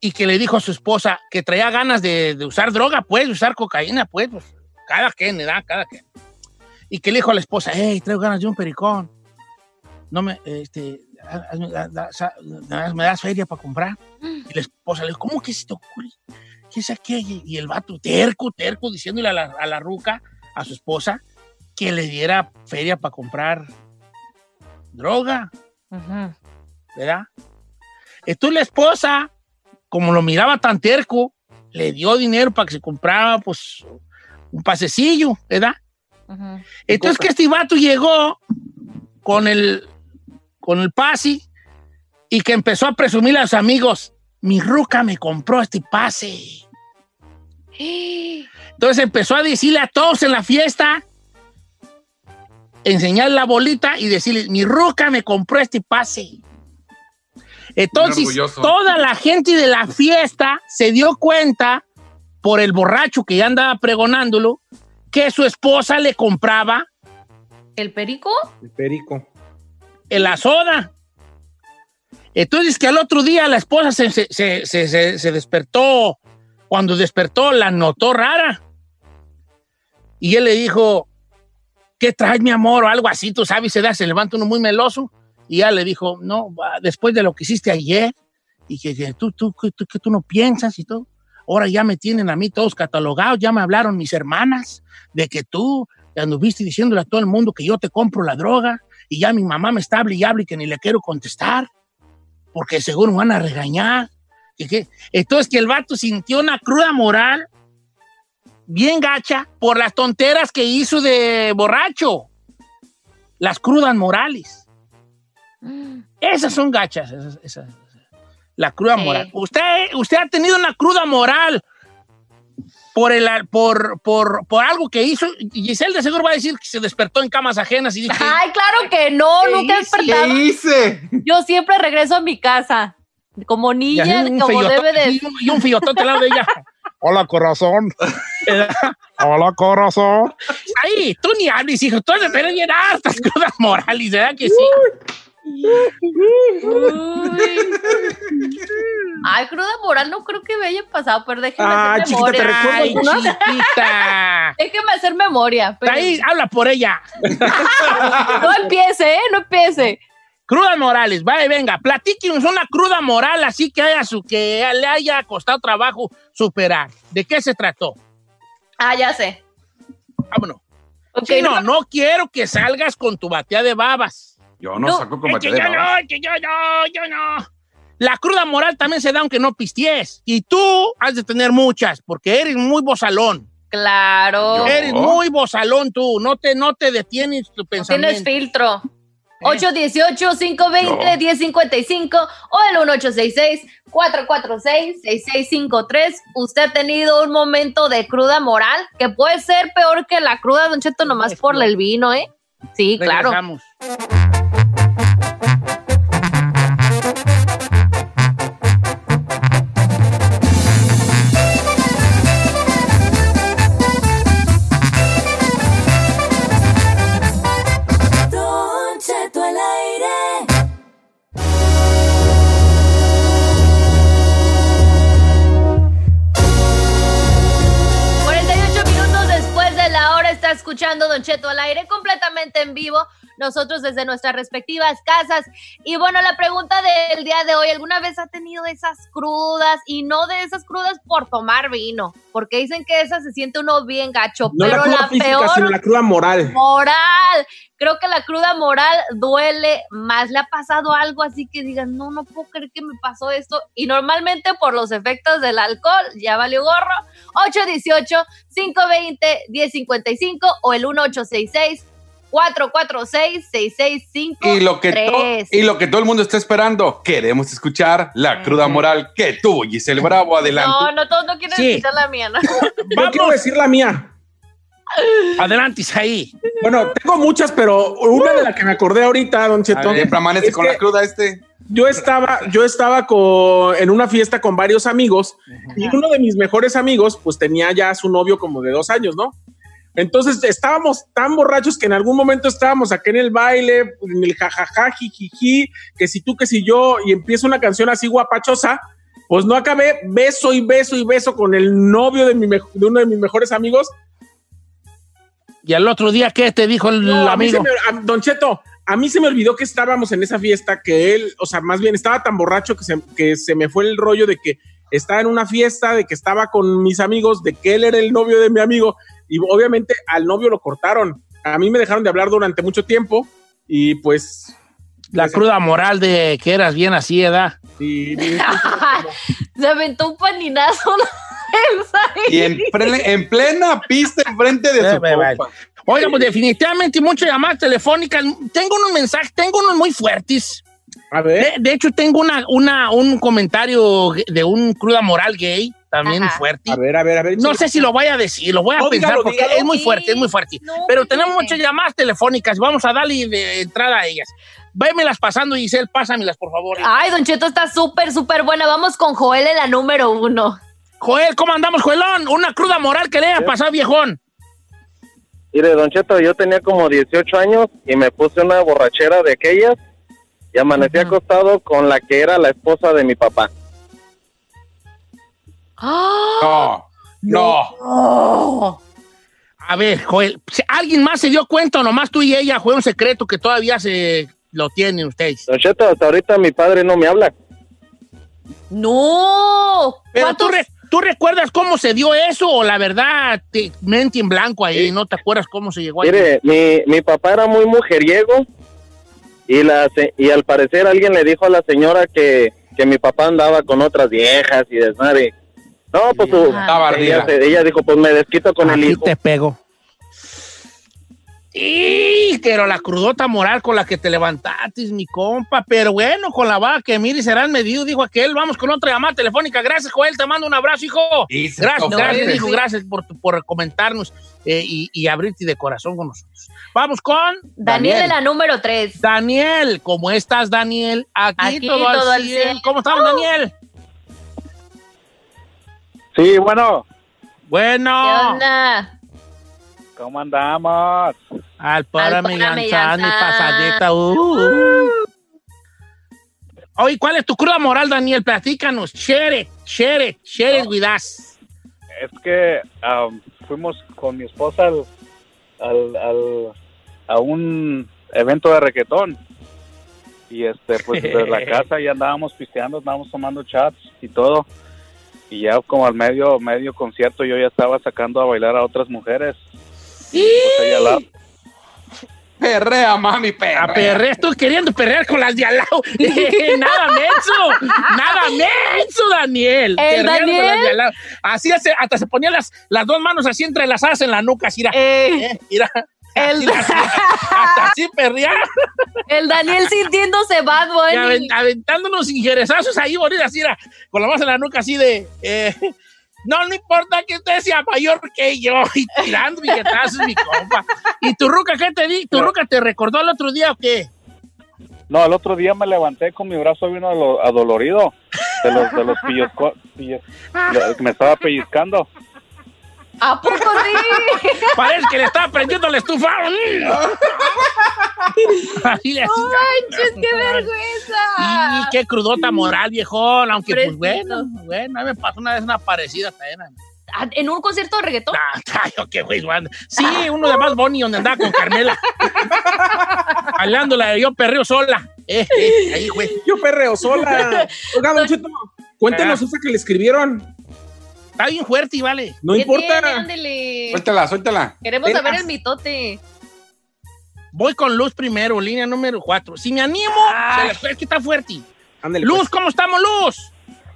[SPEAKER 1] y que le dijo a su esposa que traía ganas de, usar droga, pues, usar cocaína, pues, pues, cada quien, ¿verdad? Cada quien. Y que le dijo a la esposa, hey, traigo ganas de un pericón. No me, este, hazme- da- da- sa- da- me das feria para comprar. Y la esposa le dijo, ¿cómo que se te ocurre? ¿Qué es aquello? Y el vato, terco, terco, diciéndole a la, a la ruca, a su esposa, que le diera feria para comprar droga,
[SPEAKER 3] Ajá.
[SPEAKER 1] ¿verdad? Entonces la esposa, como lo miraba tan terco, le dio dinero para que se comprara, pues, un pasecillo, ¿verdad?
[SPEAKER 3] Ajá.
[SPEAKER 1] Entonces que este vato llegó con el, con el pase y que empezó a presumir a sus amigos, mi ruca me compró este pase. Entonces empezó a decirle a todos en la fiesta, enseñar la bolita y decirle, mi ruca me compró este pase. Entonces, toda la gente de la fiesta se dio cuenta, por el borracho que ya andaba pregonándolo, que su esposa le compraba
[SPEAKER 3] ¿El perico?
[SPEAKER 5] El perico.
[SPEAKER 1] En la soda. Entonces que al otro día la esposa se, se- se- se- despertó, cuando despertó la notó rara. Y él le dijo, ¿qué traes mi amor? O algo así, tú sabes, se da, se levanta uno muy meloso. Y ella le dijo, no, después de lo que hiciste ayer, y que, que tú, tú, tú, que tú no piensas y todo, ahora ya me tienen a mí todos catalogados, ya me hablaron mis hermanas de que tú anduviste diciéndole a todo el mundo que yo te compro la droga y ya mi mamá me está hable y que ni le quiero contestar porque seguro me van a regañar. ¿Y qué? Entonces que el vato sintió una cruda moral bien gacha por las tonteras que hizo de borracho. Las crudas morales. Esas son gachas. esas- esas- la cruda
[SPEAKER 3] Sí.
[SPEAKER 1] moral. Usted, usted ha tenido una cruda moral por, el, por, por, por algo que hizo. Giselle de seguro va a decir que se despertó en camas ajenas y dice,
[SPEAKER 3] Ay, claro que no,
[SPEAKER 1] ¿Qué
[SPEAKER 3] nunca he despertado.
[SPEAKER 4] ¿Qué hice?
[SPEAKER 3] Yo siempre regreso a mi casa. Como niña, como debe de.
[SPEAKER 1] y un- fillotote al lado de ella. Hola, corazón. Hola, corazón. Ahí, tú ni hables, hijo. Tú eres bien hartas crudas morales, ¿verdad que sí?
[SPEAKER 3] Ay, cruda moral, no creo que me haya pasado, pero déjenme
[SPEAKER 1] Ay,
[SPEAKER 3] hacer
[SPEAKER 1] chiquita, ¿te
[SPEAKER 3] memoria.
[SPEAKER 1] Ay, algunas? chiquita.
[SPEAKER 3] déjenme hacer memoria. pero-
[SPEAKER 1] Ahí, habla por ella.
[SPEAKER 3] No empiece, ¿eh? No empiece.
[SPEAKER 1] Crudas morales, vaya, venga, platíquenos una cruda moral así que haya su, que le haya costado trabajo superar. ¿De qué se trató?
[SPEAKER 3] Ah, ya sé.
[SPEAKER 1] Vámonos.
[SPEAKER 3] Ok,
[SPEAKER 1] Chino,
[SPEAKER 3] no-
[SPEAKER 1] no quiero que salgas con tu batea de babas.
[SPEAKER 4] Yo no, saco con
[SPEAKER 1] es que yo no, es que yo no, yo no. La cruda moral también se da aunque no pisties. Y tú has de tener muchas, porque eres muy bozalón.
[SPEAKER 3] Claro.
[SPEAKER 1] Eres muy bozalón tú, no te, no te detienes tu
[SPEAKER 3] No
[SPEAKER 1] pensamiento.
[SPEAKER 3] tienes filtro.
[SPEAKER 1] ¿Eh?
[SPEAKER 3] 818-520-1055 o el 1866-446-6653. ¿Usted ha tenido un momento de cruda moral? Que puede ser peor que la cruda, Don Cheto, nomás por el vino, ¿eh? Sí, claro.
[SPEAKER 1] Regresamos.
[SPEAKER 3] Escuchando Don Cheto al aire completamente en vivo. Nosotros desde nuestras respectivas casas. Y bueno, la pregunta del día de hoy, ¿alguna vez ha tenido esas crudas? Y no de esas crudas por tomar vino, porque dicen que esa se siente uno bien gacho,
[SPEAKER 5] No
[SPEAKER 3] pero
[SPEAKER 5] la cruda
[SPEAKER 3] la
[SPEAKER 5] física,
[SPEAKER 3] peor
[SPEAKER 5] sino la cruda moral.
[SPEAKER 3] moral. Creo que la cruda moral duele más. Le ha pasado algo así que digan, no, no puedo creer que me pasó esto. Y normalmente por los efectos del alcohol, ya valió gorro. 818-520-1055 o el 1866. 446-6653.
[SPEAKER 4] Y lo, que to- y lo que todo el mundo está esperando, queremos escuchar la cruda moral que tuvo Giselle Bravo. Adelante.
[SPEAKER 3] No, no, todos no quieren
[SPEAKER 1] Sí.
[SPEAKER 3] escuchar la mía, ¿no?
[SPEAKER 5] Yo quiero decir la mía.
[SPEAKER 1] Adelante, ahí.
[SPEAKER 5] Bueno, tengo muchas, pero una de las que me acordé ahorita, Don Cheto.
[SPEAKER 4] A ver, siempre amanece
[SPEAKER 5] es
[SPEAKER 4] con
[SPEAKER 5] que
[SPEAKER 4] la cruda este.
[SPEAKER 5] Yo estaba, yo estaba con, en una fiesta con varios amigos y uno de mis mejores amigos, pues tenía ya a su novio como de dos años, ¿no? Entonces estábamos tan borrachos que en algún momento estábamos aquí en el baile, en el jajaja, jijiji, que si tú, que si yo, y empieza una canción así guapachosa, pues no acabé beso y beso y beso con el novio de, mi mej- de uno de mis mejores amigos.
[SPEAKER 1] ¿Y al otro día qué te dijo el
[SPEAKER 5] No, a mí
[SPEAKER 1] amigo?
[SPEAKER 5] se me- a- don Cheto, a mí se me olvidó que estábamos en esa fiesta, que él, o sea, más bien estaba tan borracho que se, que se me fue el rollo de que estaba en una fiesta, de que estaba con mis amigos, de que él era el novio de mi amigo, y obviamente al novio lo cortaron. A mí me dejaron de hablar durante mucho tiempo, y pues...
[SPEAKER 1] La cruda moral de que eras bien así, ¿edad?
[SPEAKER 5] Y,
[SPEAKER 3] Se aventó un paninazo.
[SPEAKER 4] Y en, ple- en plena pista enfrente de su compa.
[SPEAKER 1] Oiga, pues definitivamente muchas llamadas telefónicas. Tengo unos mensajes, tengo unos muy fuertes.
[SPEAKER 5] A ver.
[SPEAKER 1] De, de hecho, tengo una, una, un comentario de un cruda moral gay, también
[SPEAKER 5] Ajá.
[SPEAKER 1] fuerte.
[SPEAKER 5] A ver, a ver, a ver.
[SPEAKER 1] No sé si lo voy a decir, lo voy a
[SPEAKER 5] No,
[SPEAKER 1] pensar
[SPEAKER 5] dígalo,
[SPEAKER 1] porque
[SPEAKER 5] dígalo.
[SPEAKER 1] es muy fuerte, es muy fuerte. Pero tenemos muchas llamadas telefónicas, vamos a darle de entrada a ellas. Vémelas pasando, Giselle, pásamelas, por favor.
[SPEAKER 3] Ay, Don Cheto está súper, súper buena. Vamos con Joel en la número uno.
[SPEAKER 1] Joel, ¿cómo andamos, Joelón? Una cruda moral que le haya pasado, viejón.
[SPEAKER 11] Mire, Don Cheto, yo tenía como 18 años y me puse una borrachera de aquellas y amanecí acostado con la que era la esposa de mi papá.
[SPEAKER 1] No, no. A ver, Joel, ¿alguien más se dio cuenta o nomás tú y ella fue un secreto que todavía se lo tienen ustedes?
[SPEAKER 11] Don Cheto, hasta ahorita mi padre no me habla.
[SPEAKER 3] ¡No!
[SPEAKER 1] Pero tú, re- ¿tú recuerdas cómo se dio eso o la verdad te mente en blanco ahí? ¿No te acuerdas cómo se llegó ahí?
[SPEAKER 11] Mire, mi, mi papá era muy mujeriego y, la, y al parecer alguien le dijo a la señora que, que mi papá andaba con otras viejas y desmadre. No, pues su-
[SPEAKER 4] Estaba
[SPEAKER 11] ella, ella dijo, pues me desquito con el hijo.
[SPEAKER 1] te pego. Y pero la crudota moral con la que te levantaste, mi compa. Pero bueno, con la vaca que mire serán medido, dijo aquel. Vamos con otra llamada telefónica. Gracias, Joel. Te mando un abrazo, hijo. Gracias, gracias,
[SPEAKER 4] Sí.
[SPEAKER 1] hijo. Gracias por, por comentarnos eh, y, y abrirte de corazón con nosotros. Vamos con
[SPEAKER 3] Daniel en la número tres.
[SPEAKER 1] Daniel, ¿cómo estás, Daniel? Aquí,
[SPEAKER 3] Aquí
[SPEAKER 1] todo,
[SPEAKER 3] todo
[SPEAKER 1] al
[SPEAKER 3] al
[SPEAKER 1] 100.
[SPEAKER 3] cien.
[SPEAKER 1] ¿Cómo estamos, Daniel?
[SPEAKER 11] Sí, bueno.
[SPEAKER 1] Bueno.
[SPEAKER 3] ¿Qué onda?
[SPEAKER 11] ¿Cómo andamos?
[SPEAKER 1] Al para
[SPEAKER 3] Al
[SPEAKER 1] mi
[SPEAKER 3] para mi
[SPEAKER 1] ganzán, mi
[SPEAKER 3] ganzán.
[SPEAKER 1] pasadita. uh. Oye, ¿cuál es tu cruda moral, Daniel? Platícanos. Share it, share it, share it with us.
[SPEAKER 12] Es que am, fuimos con mi esposa al, al, al- a un evento de reggaetón. Y este, pues desde la casa ya andábamos pisteando, andábamos tomando chats y todo. Y ya como al medio, medio concierto yo ya estaba sacando a bailar a otras mujeres. Y pues ella la-
[SPEAKER 4] Perrea, mami, perrea.
[SPEAKER 1] A perrear, estoy queriendo perrear con las de al lado. nada menso, nada menso, Daniel.
[SPEAKER 3] ¿El
[SPEAKER 1] Perreando con
[SPEAKER 3] Daniel?
[SPEAKER 1] las de al lado. Así hace- hasta se ponía las, las dos manos así entrelazadas en la nuca, así, mira. Eh, mira.
[SPEAKER 3] El-
[SPEAKER 1] Así, hasta así perrear.
[SPEAKER 3] El Daniel sintiéndose bad
[SPEAKER 1] Y
[SPEAKER 3] bunny.
[SPEAKER 1] aven- aventándonos injerezazos ahí, bonitas, así, con la mano en la nuca, así de. eh, no, no importa que usted sea mayor que yo. Y tirando billetazos, mi compa. ¿Y tu ruca qué te di? ¿Tu ruca te recordó el otro día o qué?
[SPEAKER 12] No, el otro día me levanté con mi brazo bien ado- adolorido de los, de los pillos, pillos- me estaba pellizcando.
[SPEAKER 3] ¿A poco sí?
[SPEAKER 1] Parece que le estaba prendiendo la estufa. Así le
[SPEAKER 3] ¡No manches, qué vergüenza!
[SPEAKER 1] Y qué crudota moral, viejón. Aunque, pues bueno, bueno, a mí me pasó una vez una parecida también.
[SPEAKER 3] Ah, ¿En un concierto de reggaetón?
[SPEAKER 1] Ay, yo qué güey. Sí, uno de más Bonnie donde andaba con Carmela. Bailándola, yo perreo sola. Eh, eh, ahí, güey.
[SPEAKER 5] Yo perreo sola. Oiga, Don Cheto, cuéntenos esa que le escribieron.
[SPEAKER 1] Está bien fuerte y vale.
[SPEAKER 5] No
[SPEAKER 3] ¿Qué
[SPEAKER 5] importa.
[SPEAKER 3] tiene? Ándele.
[SPEAKER 4] Suéltala, suéltala.
[SPEAKER 3] Queremos saber el mitote.
[SPEAKER 1] Voy con Luz primero, línea número 4. Si me animo, fue, es que está fuerte.
[SPEAKER 5] Ándele,
[SPEAKER 1] Luz,
[SPEAKER 5] pues.
[SPEAKER 1] ¿cómo estamos, Luz?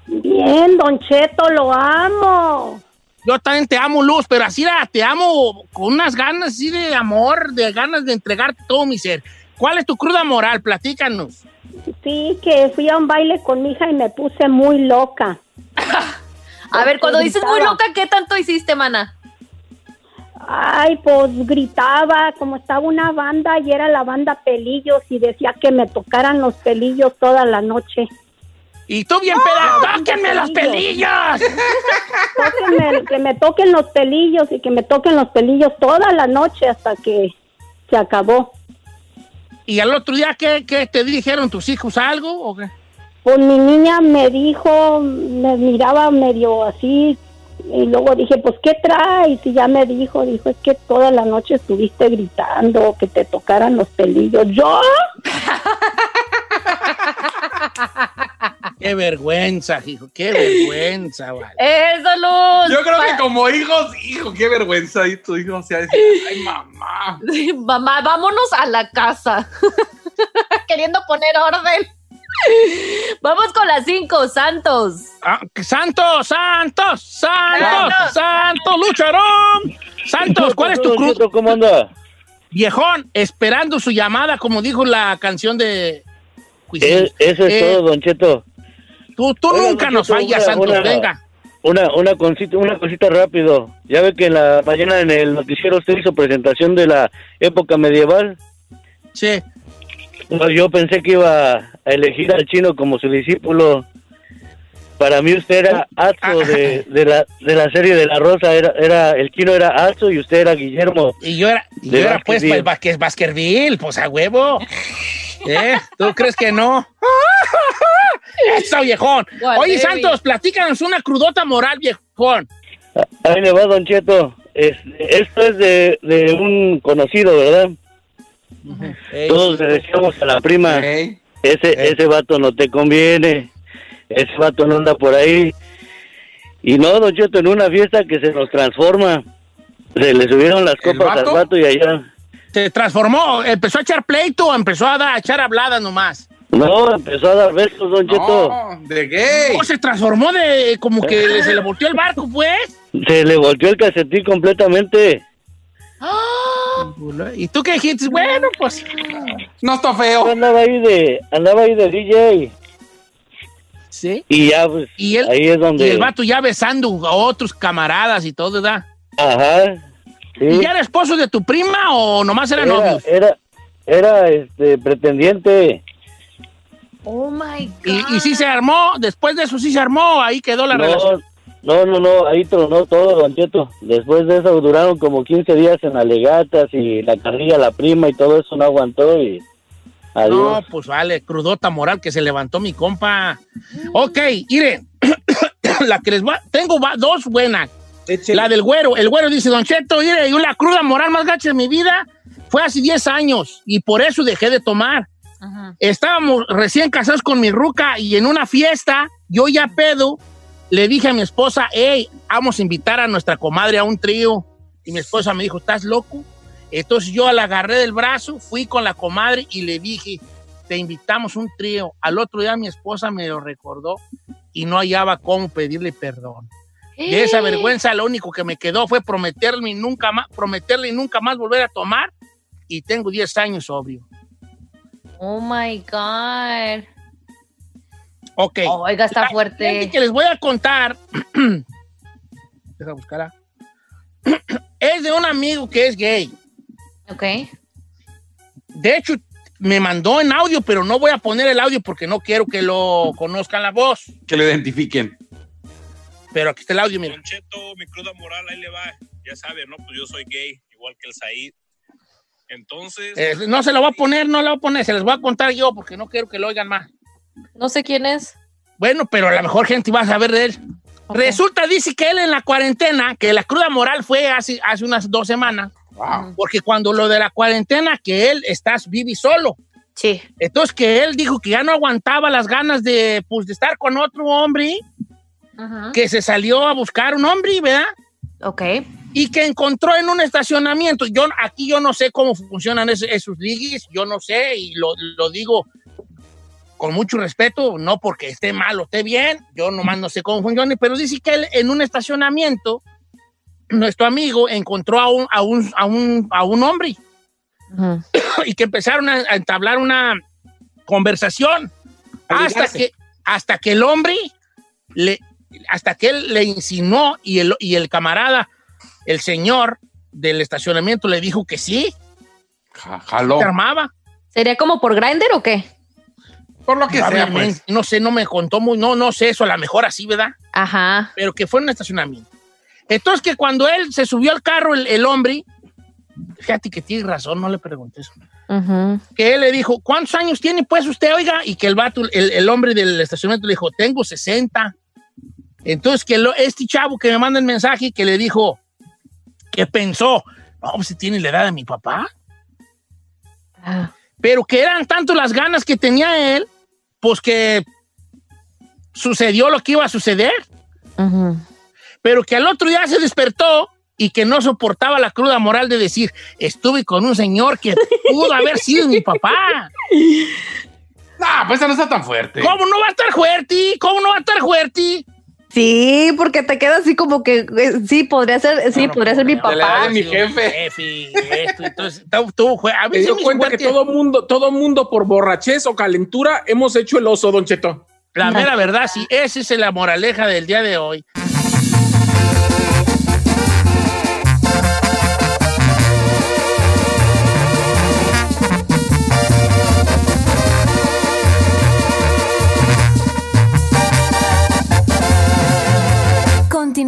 [SPEAKER 13] Bien, Don Cheto, lo amo.
[SPEAKER 1] Yo también te amo, Luz, pero así la- te amo con unas ganas así de amor, de ganas de entregarte todo mi ser. ¿Cuál es tu cruda moral? Platícanos.
[SPEAKER 13] Sí, que fui a un baile con mi hija y me puse muy loca.
[SPEAKER 3] A ver, cuando dices muy loca, ¿qué tanto hiciste, mana?
[SPEAKER 13] Ay, pues gritaba, como estaba una banda y era la banda Pelillos y decía que me tocaran los pelillos toda la noche.
[SPEAKER 1] Y tú bien peda, tóquenme los pelillos.
[SPEAKER 13] Tóquenme, que me toquen los pelillos y que me toquen los pelillos toda la noche hasta que se acabó.
[SPEAKER 1] ¿Y al otro día qué, qué te dijeron tus hijos algo? ¿o qué?
[SPEAKER 13] Pues mi niña me dijo, me miraba medio así y luego dije, pues ¿qué traes? Y ya me dijo, dijo, es que toda la noche estuviste gritando que te tocaran los pelillos. ¿Yo?
[SPEAKER 1] Qué vergüenza, hijo, qué vergüenza, vale.
[SPEAKER 3] Eso, Luz.
[SPEAKER 4] Yo creo que como hijos, hijo, qué vergüenza. Y tu hijo se ha ay, mamá.
[SPEAKER 3] Mamá, vámonos a la casa. Queriendo poner orden. Vamos con las cinco, Santos.
[SPEAKER 1] Ah, Santos, Santos, Santos,
[SPEAKER 3] Santos.
[SPEAKER 1] Lucharón. Santos, ¿cuál es tu cruz?
[SPEAKER 6] ¿Cómo anda?
[SPEAKER 1] Viejón, esperando su llamada, como dijo la canción de...
[SPEAKER 6] E- eso es
[SPEAKER 1] Eh,
[SPEAKER 6] todo, Don Cheto.
[SPEAKER 1] Tú, tú
[SPEAKER 6] Oiga,
[SPEAKER 1] nunca nos fallas,
[SPEAKER 6] una-
[SPEAKER 1] Santos,
[SPEAKER 6] una-
[SPEAKER 1] venga.
[SPEAKER 6] Una, una, cosita, una cosita rápido. Ya ve que en la mañana en el noticiero usted hizo presentación de la época medieval.
[SPEAKER 1] Sí.
[SPEAKER 6] Pues yo pensé que iba a elegir al chino como su discípulo. Para mí usted era Azo de, de la, de la serie de La Rosa. Era, era, el chino era Azo y usted era Guillermo.
[SPEAKER 1] Y yo era, y yo era pues
[SPEAKER 6] Baskerville.
[SPEAKER 1] el Vázquez Baskerville, pues a huevo. ¿Eh? ¿Tú crees que no? Eso, viejón. Oye, Santos, platícanos una crudota moral, viejón.
[SPEAKER 6] Ahí le va, Don Cheto. Es- esto es de, de un conocido, ¿verdad? Todos le decíamos a la prima, ese, ese vato no te conviene, ese vato no anda por ahí. Y no, Don Cheto, en una fiesta que se nos transforma, se le subieron las copas al
[SPEAKER 1] vato?
[SPEAKER 6] y allá.
[SPEAKER 1] Se transformó, empezó a echar pleito o empezó a, dar- a echar habladas nomás.
[SPEAKER 6] No, empezó a dar besos, Don Cheto.
[SPEAKER 4] de.
[SPEAKER 1] ¿O se transformó de como que se le volteó el barco, pues?
[SPEAKER 6] Se le volteó el calcetín completamente.
[SPEAKER 1] ¿Y tú qué dijiste? Bueno, pues.
[SPEAKER 4] No está feo.
[SPEAKER 6] Andaba ahí de, andaba ahí de DJ.
[SPEAKER 1] Sí.
[SPEAKER 6] Y ya, pues,
[SPEAKER 1] Y él,
[SPEAKER 6] ahí es donde...
[SPEAKER 1] y el vato ya besando a otros camaradas y todo, ¿verdad?
[SPEAKER 6] Ajá. sí.
[SPEAKER 1] ¿Y ya era esposo de tu prima o nomás eran
[SPEAKER 6] Era,
[SPEAKER 1] novios?
[SPEAKER 6] era, era este pretendiente.
[SPEAKER 3] Oh my God.
[SPEAKER 1] Y, y sí se armó, después de eso sí se armó, ahí quedó la
[SPEAKER 6] no,
[SPEAKER 1] relación.
[SPEAKER 6] No, no, no, ahí tronó todo, Don Cheto. Después de eso duraron como 15 días en alegatas y la carrilla, la prima y todo eso no aguantó y Adiós.
[SPEAKER 1] No, pues vale, crudota moral que se levantó mi compa. Ok, miren, la que les va, tengo va- dos buenas. La del güero, el güero dice, Don Cheto, mire, yo la cruda moral más gacha de mi vida fue hace 10 años y por eso dejé de tomar. Estábamos recién casados con mi ruca y en una fiesta, yo ya pedo, le dije a mi esposa, hey, vamos a invitar a nuestra comadre a un trío. Y mi esposa me dijo, ¿estás loco? Entonces yo la agarré del brazo, fui con la comadre y le dije, te invitamos un trío. Al otro día mi esposa me lo recordó y no hallaba cómo pedirle perdón. De esa vergüenza lo único que me quedó fue prometerle y nunca más, prometerle y nunca más volver a tomar y tengo 10 años sobrio.
[SPEAKER 3] Oh my God.
[SPEAKER 1] Ok.
[SPEAKER 3] Oiga, está
[SPEAKER 1] La
[SPEAKER 3] fuerte.
[SPEAKER 1] que les voy a contar. Deja buscar. ah. es de un amigo que es gay.
[SPEAKER 3] Ok.
[SPEAKER 1] De hecho, me mandó en audio, pero no voy a poner el audio porque no quiero que lo conozcan la voz.
[SPEAKER 4] Que lo identifiquen.
[SPEAKER 1] Pero aquí está el audio, mira.
[SPEAKER 14] Don Cheto, mi cruda moral, ahí le va. Ya sabe, ¿no? Pues yo soy gay, igual que el Said. Entonces.
[SPEAKER 1] Eh, no se lo voy a poner, no lo voy a poner, se les voy a contar yo porque no quiero que lo oigan más.
[SPEAKER 3] No sé quién es.
[SPEAKER 1] Bueno, pero a lo mejor gente va a saber de él. Resulta, dice que él en la cuarentena, que la cruda moral fue hace, hace unas dos semanas, porque cuando lo de la cuarentena, que él estás vivi solo.
[SPEAKER 3] Sí.
[SPEAKER 1] Entonces que él dijo que ya no aguantaba las ganas de, pues, de estar con otro hombre, que se salió a buscar un hombre, ¿verdad?
[SPEAKER 3] Ok.
[SPEAKER 1] Y que encontró en un estacionamiento. Yo aquí yo no sé cómo funcionan esos, esos ligues, yo no sé, y lo, lo digo con mucho respeto, no porque esté mal o esté bien, yo nomás no sé cómo funciona, pero dice que él en un estacionamiento, nuestro amigo encontró a un, a un, a un, a un hombre y que empezaron a, a entablar una conversación hasta que, hasta que el hombre le, hasta que él le insinuó y el, y el camarada, el señor del estacionamiento le dijo que sí,
[SPEAKER 4] Jaló.
[SPEAKER 1] se armaba.
[SPEAKER 3] ¿Sería como por Grindr o qué?
[SPEAKER 4] Por lo que sea, pues.
[SPEAKER 1] No sé, no me contó muy, no, no sé eso, a lo mejor así, ¿verdad?
[SPEAKER 3] Ajá.
[SPEAKER 1] Pero que fue en un estacionamiento. Entonces que cuando él se subió al carro, el, el hombre, fíjate que tiene razón, no le pregunté eso, que él le dijo, ¿cuántos años tiene pues usted, oiga? Y que el vato, el, el hombre del estacionamiento le dijo, tengo 60. Entonces que lo- este chavo que me manda el mensaje, que le dijo, que pensó, no, pues si tiene la edad de mi papá. Pero que eran tanto las ganas que tenía él, pues que sucedió lo que iba a suceder. Pero que al otro día se despertó y que no soportaba la cruda moral de decir, estuve con un señor que pudo haber sido mi papá.
[SPEAKER 4] No, pues esa no está tan fuerte.
[SPEAKER 1] ¿Cómo no va a estar fuerte? ¿Cómo no va a estar fuerte?
[SPEAKER 3] Sí, porque te queda así como que eh, sí, podría ser, sí, podría ser mi papá.
[SPEAKER 4] mi jefe.
[SPEAKER 1] Jefe, esto, entonces, a mí
[SPEAKER 5] Me
[SPEAKER 1] se
[SPEAKER 5] dio cuenta que todo mundo, todo mundo por borrachez o calentura hemos hecho el oso, Don Cheto.
[SPEAKER 1] La mera verdad, sí, esa es la moraleja del día de hoy.